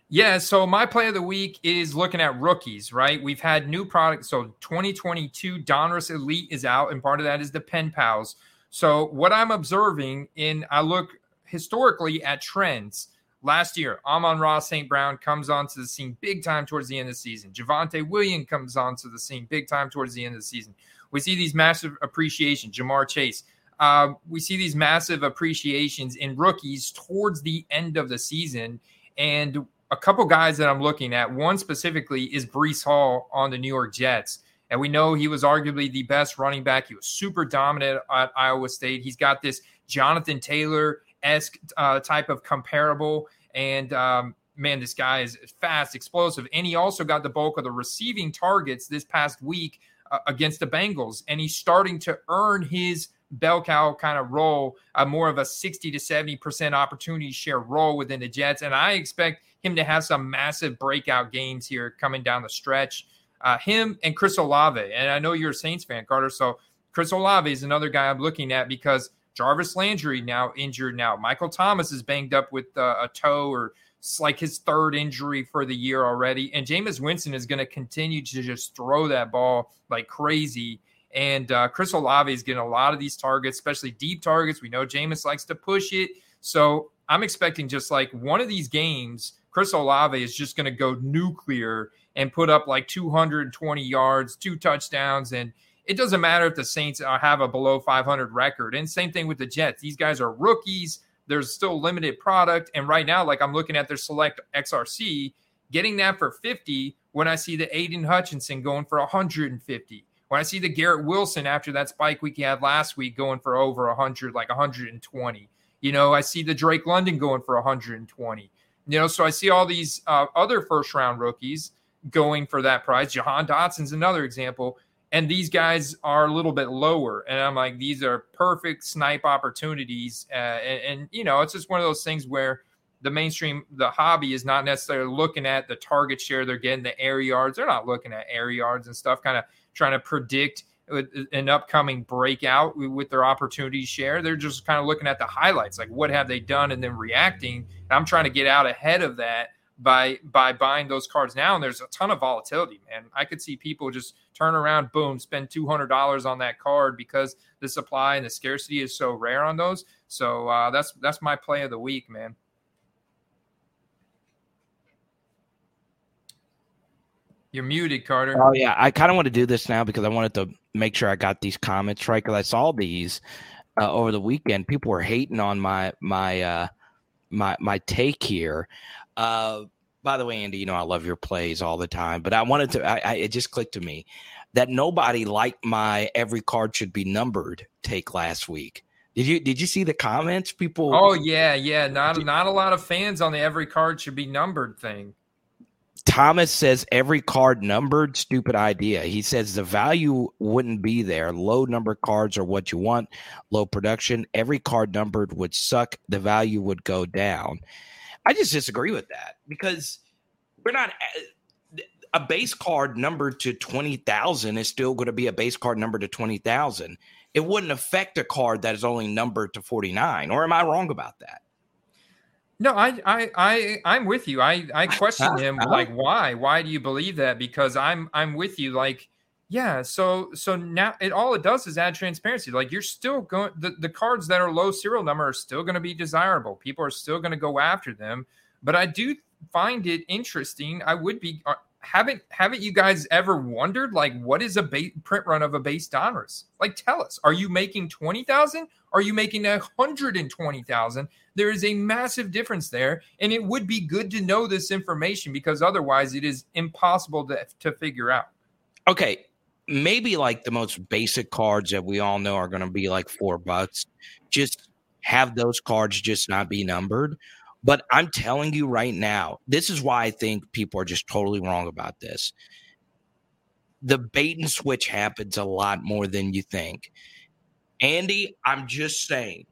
B: Yeah, so my play of the week is looking at rookies, right? We've had new products. So 2022 Donruss Elite is out, and part of that is the Pen Pals. So what I'm observing in I look historically at trends. Last year, Amon-Ra St. Brown comes onto the scene big time towards the end of the season. Javonte Williams comes onto the scene big time towards the end of the season. We see these massive appreciations. Ja'Marr Chase. Uh, we see these massive appreciations in rookies towards the end of the season. And a couple guys that I'm looking at, one specifically is Breece Hall on the New York Jets. And we know he was arguably the best running back. He was super dominant at Iowa State. He's got this Jonathan Taylor esque uh, type of comparable. And um, man, this guy is fast, explosive. And he also got the bulk of the receiving targets this past week uh, against the Bengals. And he's starting to earn his bell cow kind of role, uh, more of a 60 to 70% opportunity share role within the Jets. And I expect him to have some massive breakout games here coming down the stretch. Uh, him and Chris Olave. And I know you're a Saints fan, Carter. So Chris Olave is another guy I'm looking at because Jarvis Landry now injured now. Michael Thomas is banged up with uh, a toe or it's like his third injury for the year already. And Jameis Winston is going to continue to just throw that ball like crazy. And uh, Chris Olave is getting a lot of these targets, especially deep targets. We know Jameis likes to push it. So I'm expecting just like one of these games, Chris Olave is just going to go nuclear and put up like 220 yards, two touchdowns, and – it doesn't matter if the Saints have a below 500 record. And same thing with the Jets. These guys are rookies. There's still limited product. And right now, like I'm looking at their select XRC, getting that for 50 when I see the Aidan Hutchinson going for 150. When I see the Garrett Wilson after that spike week he had last week going for over 100, like 120. You know, I see the Drake London going for 120. You know, so I see all these uh, other first round rookies going for that prize. Jahan Dotson's another example and these guys are a little bit lower and i'm like these are perfect snipe opportunities uh, and, and, you know it's just one of those things where the mainstream the hobby is not necessarily looking at the target share they're getting the air yards. They're not looking at air yards and stuff kind of trying to predict an upcoming breakout with their opportunity share. They're just kind of looking at the highlights like what have they done and then reacting. I'm trying to get out ahead of that by by buying those cards now and there's a ton of volatility man. I could see people just turn around boom spend $200 on that card because the supply and the scarcity is so rare on those. So uh, that's that's my play of the week man. You're muted carter.
A: Oh yeah. I kind of want to do this now because i wanted to make sure i got these comments right because i saw these uh, over the weekend. People were hating on my my uh my my take here uh, by the way, Andy, you know I love your plays all the time, but I wanted to. I, I it just clicked to me that nobody liked my every card should be numbered take last week. Did you did you see the comments? People.
B: Oh yeah, yeah. Not not a lot of fans on the every card should be numbered thing.
A: Thomas says every card numbered, stupid idea. He says the value wouldn't be there. Low number cards are what you want, low production. Every card numbered would suck. The value would go down. I just disagree with that because we're not a base card numbered to 20,000 is still going to be a base card number to 20,000. It wouldn't affect a card that is only numbered to 49. Or am I wrong about that?
B: No, I, I, I, I'm with you. I, I question him like, why? Why do you believe that? Because I'm, I'm with you. Like, yeah. So, so now it all it does is add transparency. Like, you're still going. The, the cards that are low serial number are still going to be desirable. People are still going to go after them. But I do find it interesting. I would be uh, haven't haven't you guys ever wondered like what is a base, print run of a base Donruss? Like tell us, are you making 20,000? Are you making 120,000? There is a massive difference there and it would be good to know this information because otherwise it is impossible to, to figure out.
A: Okay, maybe like the most basic cards that we all know are going to be like 4 bucks. Just have those cards just not be numbered but I'm telling you right now, this is why I think people are just totally wrong about this. the bait and switch happens a lot more than you think. Andy, I'm just saying,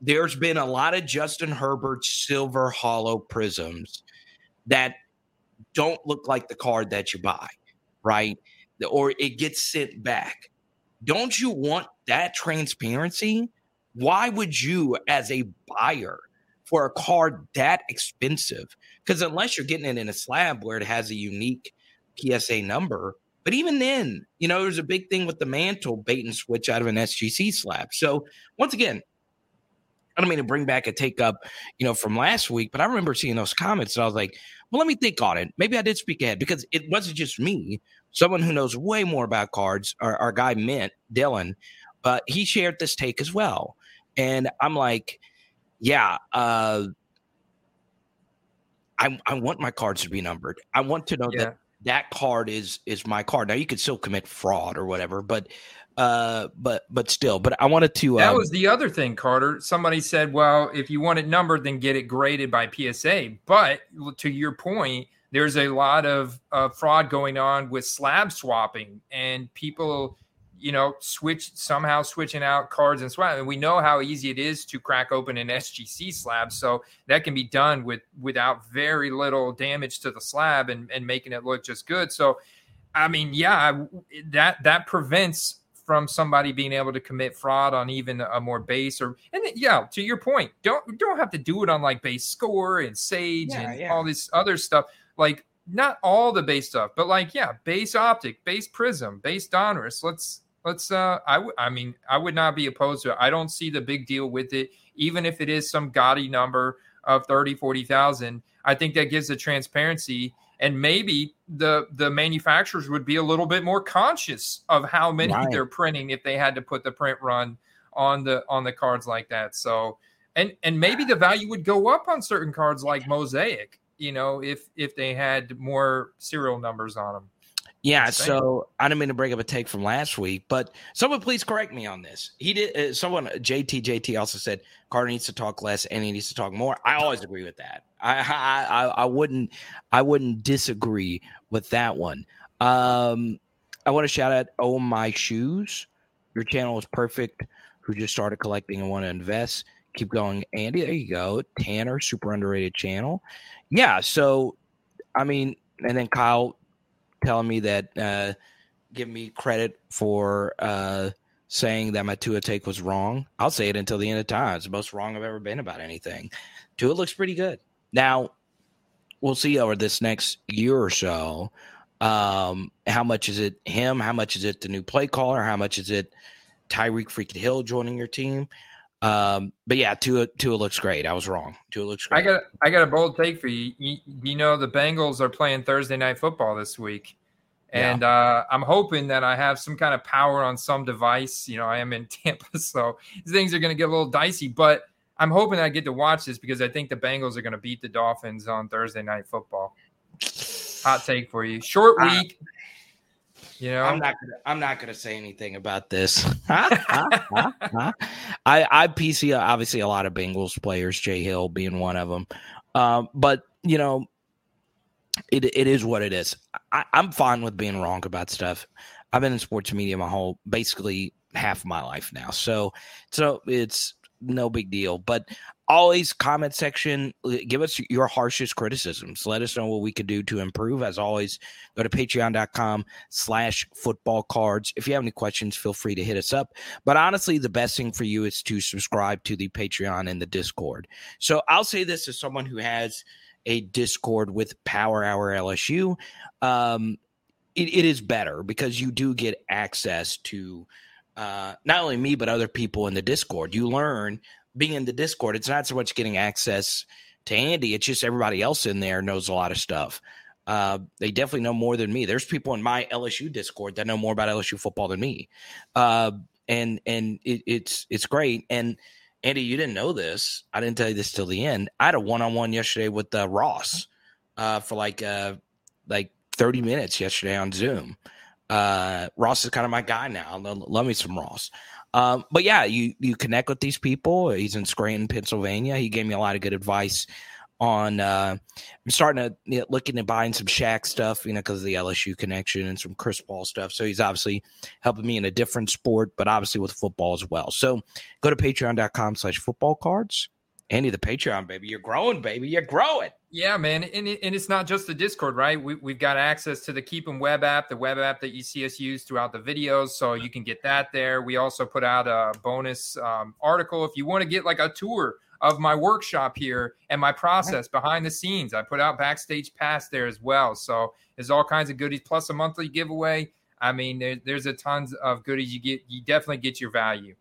A: there's been a lot of Justin Herbert silver holo prisms that don't look like the card that you buy, right? Or it gets sent back. Don't you want that transparency? Why would you, as a buyer, for a card that expensive? Because unless you're getting it in a slab where it has a unique PSA number, but even then, you know, there's a big thing with the mantle bait and switch out of an SGC slab. So once again, I don't mean to bring back a take up, you know, from last week, but I remember seeing those comments and I was like, well, let me think on it. Maybe I did speak ahead because it wasn't just me. Someone who knows way more about cards, our, our guy Mint, Dylan, but he shared this take as well. And I'm like, yeah, uh, I, I want my cards to be numbered. I want to know yeah. that that card is is my card. Now you could still commit fraud or whatever, but uh but but still but i wanted to
B: that um, was the other thing carter somebody said well if you want it numbered then get it graded by psa but to your point there's a lot of uh, fraud going on with slab swapping and people you know, switch somehow switching out cards and swap. And we know how easy it is to crack open an SGC slab. So that can be done with without very little damage to the slab and, and making it look just good. So, I mean, yeah, that that prevents from somebody being able to commit fraud on even a more base or and yeah, to your point, don't don't have to do it on like base score and sage yeah, and yeah. all this other stuff. Like not all the base stuff, but like yeah, base optic, base prism, base Donruss. Let's let's uh I, w- I mean i would not be opposed to it i don't see the big deal with it even if it is some gaudy number of 30 40,000 i think that gives the transparency and maybe the the manufacturers would be a little bit more conscious of how many right. they're printing if they had to put the print run on the on the cards like that so and and maybe the value would go up on certain cards like mosaic you know if if they had more serial numbers on them
A: yeah, so I didn't mean to bring up a take from last week, but someone please correct me on this. He did. Uh, someone JT JT also said Carter needs to talk less and he needs to talk more. I always agree with that. I I I, wouldn't I wouldn't disagree with that one. Um, I want to shout out Oh My Shoes. Your channel is perfect. Who just started collecting and want to invest? Keep going, Andy. There you go. Tanner, super underrated channel. Yeah. So, I mean, and then Kyle telling me that uh, give me credit for uh, saying that my Tua take was wrong. I'll say it until the end of time. It's the most wrong I've ever been about anything. Tua looks pretty good. Now, we'll see over this next year or so. Um, how much is it him? How much is it the new play caller? How much is it Tyreek freaking Hill joining your team? Um, but yeah, Tua Tua looks great. I was wrong. Tua looks great.
B: I got I got a bold take for you. You, you know the Bengals are playing Thursday night football this week. And yeah. uh, I'm hoping that I have some kind of power on some device. You know, I am in Tampa, so things are going to get a little dicey. But I'm hoping I get to watch this because I think the Bengals are going to beat the Dolphins on Thursday night football. Hot take for you. Short week. Uh, you know,
A: I'm not gonna I'm not gonna say anything about this. I I PC obviously a lot of Bengals players, Jay Hill being one of them. Um, but you know, it it is what it is. I, I'm fine with being wrong about stuff. I've been in sports media my whole basically half my life now. So so it's no big deal. But always comment section give us your harshest criticisms. Let us know what we could do to improve. As always go to patreon.com slash football cards. If you have any questions feel free to hit us up. But honestly the best thing for you is to subscribe to the patreon and the discord. So i'll say this as someone who has a discord with power hour lsu um, it, it is better because you do get access to uh, not only me but other people in the discord. You learn being in the Discord, it's not so much getting access to Andy, it's just everybody else in there knows a lot of stuff. Uh, they definitely know more than me. There's people in my LSU Discord that know more about LSU football than me, uh, and and it, it's it's great. And Andy, you didn't know this. I didn't tell you this till the end. I had a one on one yesterday with uh, Ross uh, for like uh, like 30 minutes yesterday on Zoom. Uh, Ross is kind of my guy now. Love me some Ross. Um, but yeah, you you connect with these people. He's in Scranton, Pennsylvania. He gave me a lot of good advice on. Uh, I'm starting to you know, looking at buying some Shaq stuff, you know, because of the LSU connection and some Chris Paul stuff. So he's obviously helping me in a different sport, but obviously with football as well. So go to patreon.com slash football cards. Andy, the Patreon, baby. You're growing, baby. You're growing.
B: Yeah, man. And, it, and it's not just the Discord, right? We, we've got access to the Keep 'em web app, the web app that you see us use throughout the videos. So you can get that there. We also put out a bonus um, article if you want to get like a tour of my workshop here and my process behind the scenes. I put out backstage pass there as well. So there's all kinds of goodies plus a monthly giveaway. I mean, there, there's a tons of goodies you get. You definitely get your value.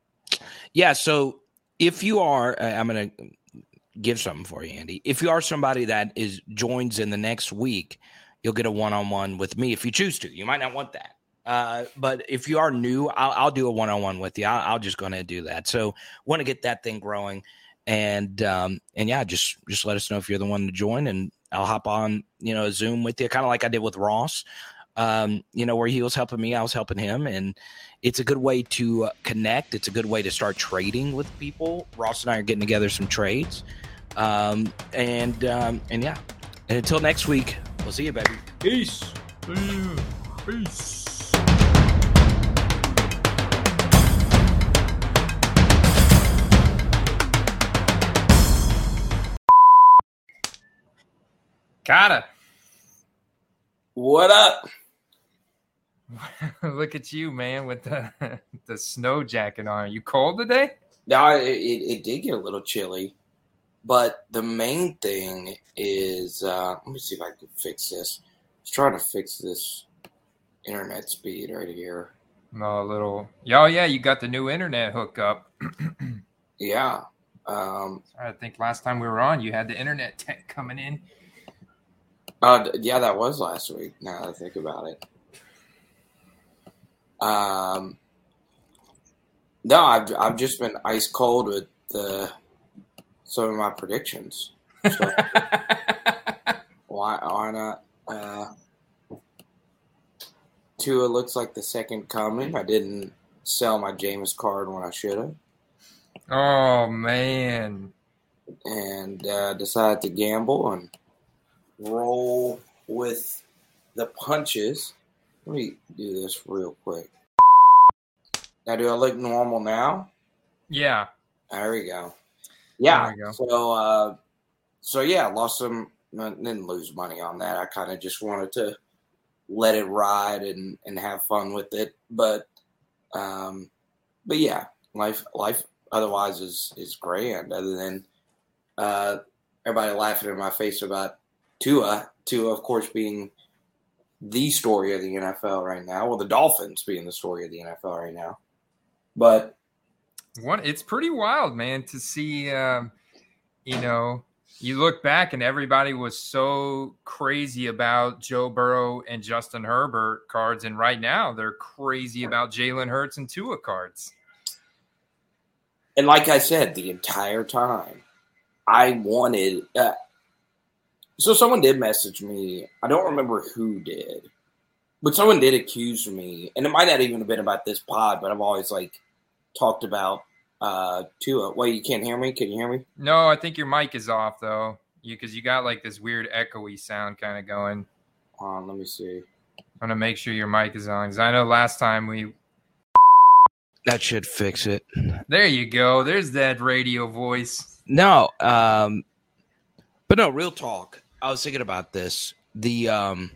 A: Yeah. So if you are, I'm going to give something for you, Andy. If you are somebody that is joins in the next week, you'll get a one on one with me if you choose to. You might not want that. Uh, but if you are new, I'll, I'll do a one on one with you. I'll, I'll just go ahead and do that. So want to get that thing growing, and um, and yeah, just just let us know if you're the one to join, and I'll hop on you know Zoom with you, kind of like I did with Ross. Um, you know where he was helping me, I was helping him, and it's a good way to uh, connect. It's a good way to start trading with people. Ross and I are getting together some trades. Um, and um, and yeah. And until next week, we'll see you, baby.
B: Peace. Peace. Gotta.
C: What up?
B: Look at you, man, with the the snow jacket on. Are you cold today?
C: No, it, it, it did get a little chilly. But the main thing is, uh, let me see if I can fix this. I was trying to fix this internet speed right here.
B: No, a little. Oh yeah, you got the new internet hookup.
C: yeah. Um,
B: I think last time we were on, you had the internet tech coming in.
C: Uh, yeah, that was last week. Now that I think about it. Um, no, I've I've just been ice cold with the some of my predictions. So why why not? Uh, Tua looks like the second coming. I didn't sell my Jameis card when I should have.
B: Oh man!
C: And uh, decided to gamble and roll with the punches. Let me do this real quick. Now, do I look normal now?
B: Yeah.
C: There we go. Yeah. Go. So, uh, so yeah, lost some, didn't lose money on that. I kind of just wanted to let it ride and, and have fun with it. But, um, but yeah, life, life otherwise is, is grand other than, uh, everybody laughing in my face about Tua, Tua, of course, being the story of the NFL right now. Well, the Dolphins being the story of the NFL right now. But
B: one, it's pretty wild, man, to see. Um, you know, you look back and everybody was so crazy about Joe Burrow and Justin Herbert cards, and right now they're crazy about Jalen Hurts and Tua cards.
C: And like I said, the entire time, I wanted. Uh, so someone did message me. I don't remember who did, but someone did accuse me, and it might not even have been about this pod, but I've always like talked about uh Tua. Wait, you can't hear me? Can you hear me?
B: No, I think your mic is off though. You because you got like this weird echoey sound kind of going.
C: On, let me see.
B: I'm gonna make sure your mic is on because I know last time we.
A: That should fix it.
B: There you go. There's that radio voice.
A: No, um, but no, real talk. I was thinking about this. The um,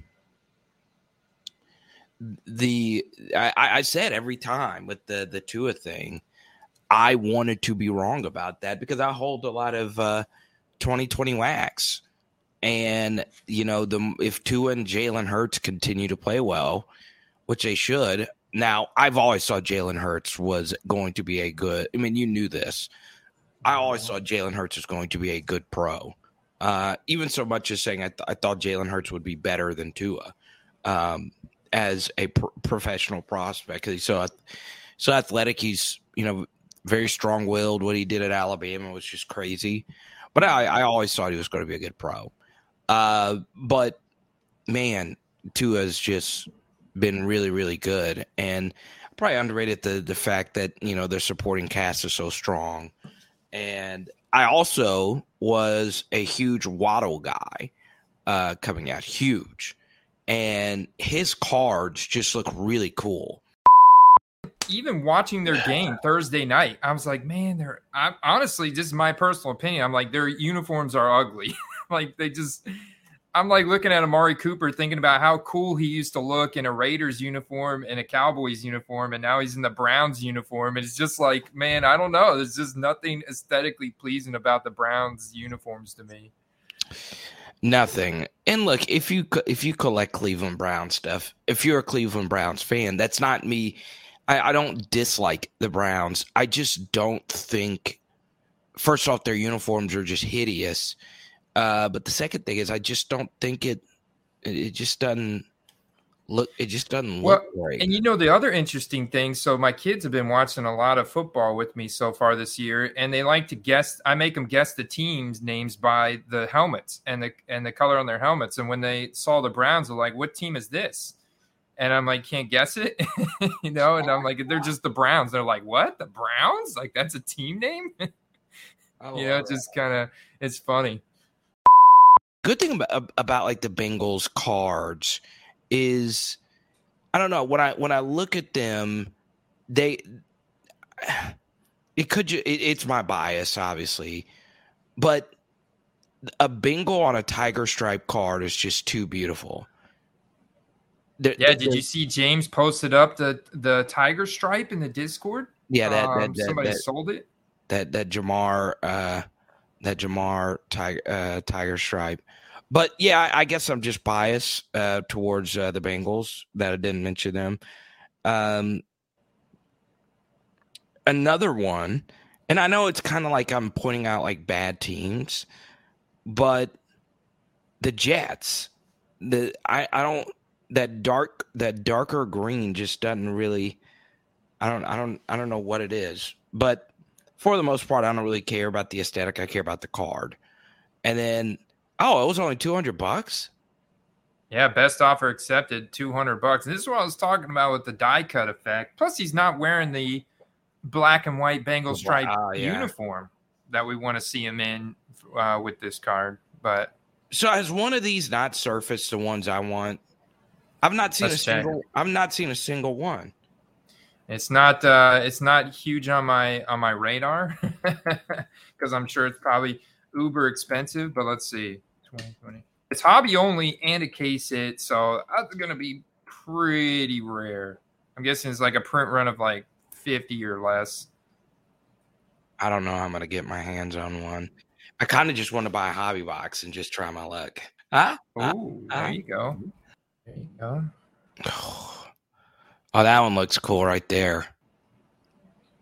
A: the I, I said every time with the the Tua thing, I wanted to be wrong about that because I hold a lot of uh, 2020 wax, and you know the if Tua and Jalen Hurts continue to play well, which they should. Now I've always thought Jalen Hurts was going to be a good. I mean, you knew this. I always thought Jalen Hurts was going to be a good pro. Uh, even so much as saying I, th- I thought Jalen Hurts would be better than Tua. Um, as a pr- professional prospect he's so so athletic. He's you know very strong willed. What he did at Alabama was just crazy. But I, I always thought he was going to be a good pro. Uh, but man, Tua has just been really really good, and probably underrated the the fact that you know their supporting cast is so strong, and I also was a huge Waddle guy uh, coming out, huge, and his cards just look really cool.
B: Even watching their game Thursday night, I was like, man, they're I, honestly, this is my personal opinion. I'm like, their uniforms are ugly. like they just I'm like looking at Amari Cooper, thinking about how cool he used to look in a Raiders uniform and a Cowboys uniform, and now he's in the Browns uniform. And it's just like, man, I don't know. There's just nothing aesthetically pleasing about the Browns uniforms to me.
A: Nothing. And look, if you if you collect Cleveland Brown stuff, if you're a Cleveland Browns fan, that's not me. I, I don't dislike the Browns. I just don't think. First off, their uniforms are just hideous uh, but the second thing is, I just don't think it. It just doesn't look. It just doesn't well, look right.
B: And you know the other interesting thing. So my kids have been watching a lot of football with me so far this year, and they like to guess. I make them guess the teams' names by the helmets and the and the color on their helmets. And when they saw the Browns, they're like, "What team is this?" And I'm like, can't guess it, you know. And I'm like, they're just the Browns. They're like, what? The Browns? Like that's a team name? you know, just kind of it's funny
A: good thing about, about like the Bengals cards is I don't know when I when I look at them they it could it, it's my bias obviously but a Bengal on a tiger stripe card is just too beautiful.
B: The, yeah, did you see James posted up the the tiger stripe in the Discord?
A: Yeah, that, um, that,
B: that somebody that, sold it.
A: That that Ja'Marr uh that Ja'Marr tiger uh, tiger stripe. But yeah, I guess I'm just biased uh, towards uh, the Bengals that I didn't mention them. Um, another one, and I know it's kind of like I'm pointing out like bad teams, but the Jets, the I I don't that dark that darker green just doesn't really. I don't I don't I don't know what it is, but for the most part, I don't really care about the aesthetic. I care about the card, and then Oh, it was only 200 bucks?
B: Yeah, best offer accepted, 200 bucks. This is what I was talking about with the die cut effect. Plus, he's not wearing the black and white Bengal stripe yeah. uniform that we want to see him in uh, with this card. But
A: so has one of these not surfaced the ones I want? I've not seen a check. single. I've not seen a single one.
B: It's not. Uh, it's not huge on my on my radar because I'm sure it's probably uber expensive. But let's see. 2020. It's hobby only and a case hit, so that's going to be pretty rare. I'm guessing it's like a print run of like 50 or less.
A: I don't know how I'm going to get my hands on one. I kind of just want to buy a hobby box and just try my luck.
B: Ah, oh, there you go. There you go.
A: Oh, that one looks cool right there.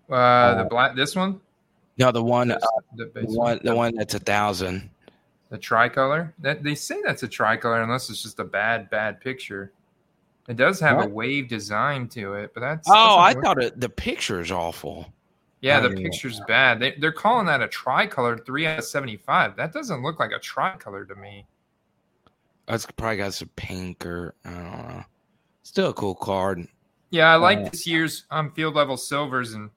B: Uh, the black, this one.
A: No, the one, uh, the, the one, the one that's a thousand.
B: The tricolor. That they say that's a tricolor, unless it's just a bad, bad picture. It does have what? a wave design to it, but that's.
A: Oh, that's I thought it, the picture is awful.
B: Yeah, the picture's bad. They, they're calling that a tricolor three out of seventy-five. That doesn't look like a tricolor to me.
A: That's probably got some pink or I don't know. Still a cool card.
B: Yeah, I like uh, this year's um, field level silvers, and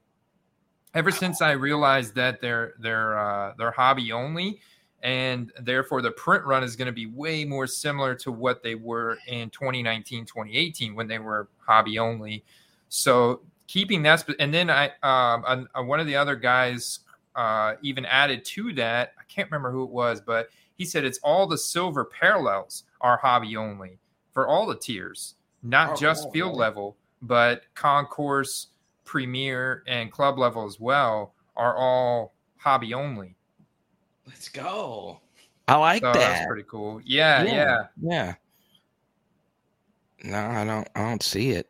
B: ever since I realized that they're they're uh, they're hobby only, and therefore the print run is going to be way more similar to what they were in 2019 2018 when they were hobby only so keeping that and then i um, one of the other guys uh, even added to that i can't remember who it was but he said it's all the silver parallels are hobby only for all the tiers not oh, just oh, field oh. level but concourse premier and club level as well are all hobby only
A: Let's go. I like so that. That's
B: pretty cool. Yeah, yeah,
A: yeah, No, I don't. I don't see it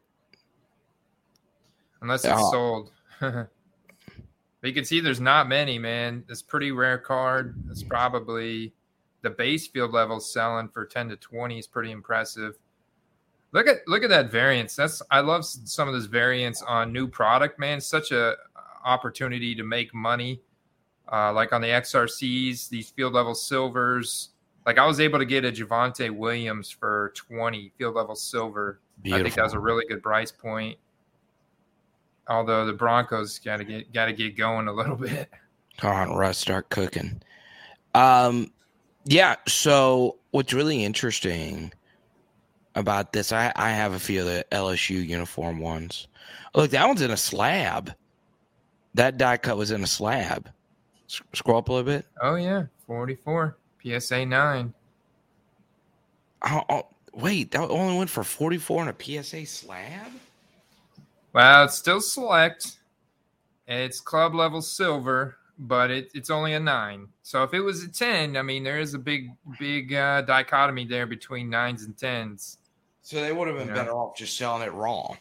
B: unless it's oh. sold. but you can see there's not many, man. It's pretty rare card. It's probably the base field level selling for 10 to 20 is pretty impressive. Look at look at that variance. That's I love some of this variance on new product, man. Such a opportunity to make money uh, like on the XRCs, these field level silvers. Like I was able to get a Javonte Williams for 20 field level silver. Beautiful. I think that was a really good price point. Although the Broncos got to get got to get going a little bit.
A: Come on, Russ, start cooking. Um, yeah. So what's really interesting about this, I I have a few of the LSU uniform ones. Look, that one's in a slab. That die cut was in a slab. S- scroll up a little bit.
B: Oh yeah, forty-four PSA nine.
A: Oh, oh, wait, that only went for forty-four in a PSA slab.
B: Well, it's still select. It's club level silver, but it, it's only a nine. So if it was a ten, I mean, there is a big, big uh, dichotomy there between nines and tens.
A: So they would have been
B: Yeah.
A: better off just selling it raw.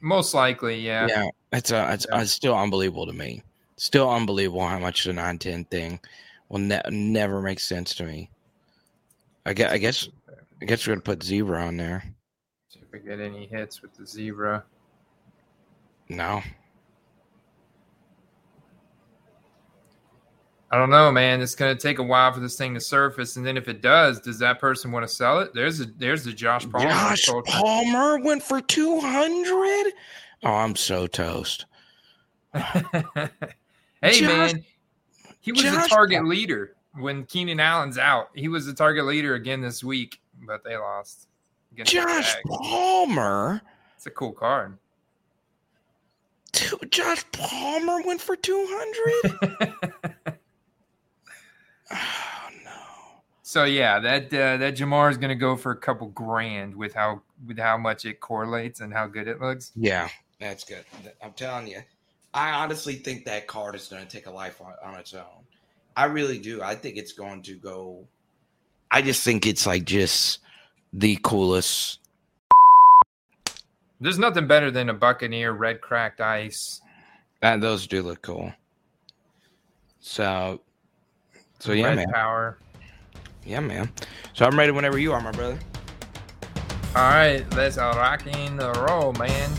B: Most likely, yeah.
A: Yeah, it's uh, it's,
B: Yeah.
A: it's still unbelievable to me. Still unbelievable how much the nine ten thing will ne- never make sense to me. I guess I guess I guess we're gonna put zebra on there.
B: See if we get any hits with the zebra.
A: No,
B: I don't know, man. It's gonna take a while for this thing to surface, and then if it does, does that person want to sell it? There's a there's the Josh Palmer.
A: Josh
B: culture.
A: Palmer went for two hundred. Oh, I'm so toast.
B: hey
A: Josh-
B: man, he was
A: Josh
B: a target leader when Keenan Allen's out. He was the target leader again this week, but they lost.
A: Josh Palmer.
B: It's a cool card.
A: Two, Josh Palmer went for two hundred. oh no.
B: so yeah, that uh, that Ja'Marr is going to go for a couple grand with how with how much it correlates and how good it looks.
A: Yeah, that's good. I'm telling you, I honestly think that card is going to take a life on, on its own. I really do. I think it's going to go. I just think it's like just the coolest.
B: There's nothing better than a Buccaneer red cracked ice.
A: And those do look cool. So, so yeah,
B: red
A: man.
B: power.
A: Yeah, man. So I'm ready whenever you are, my brother.
B: All right, let's rock and roll, man.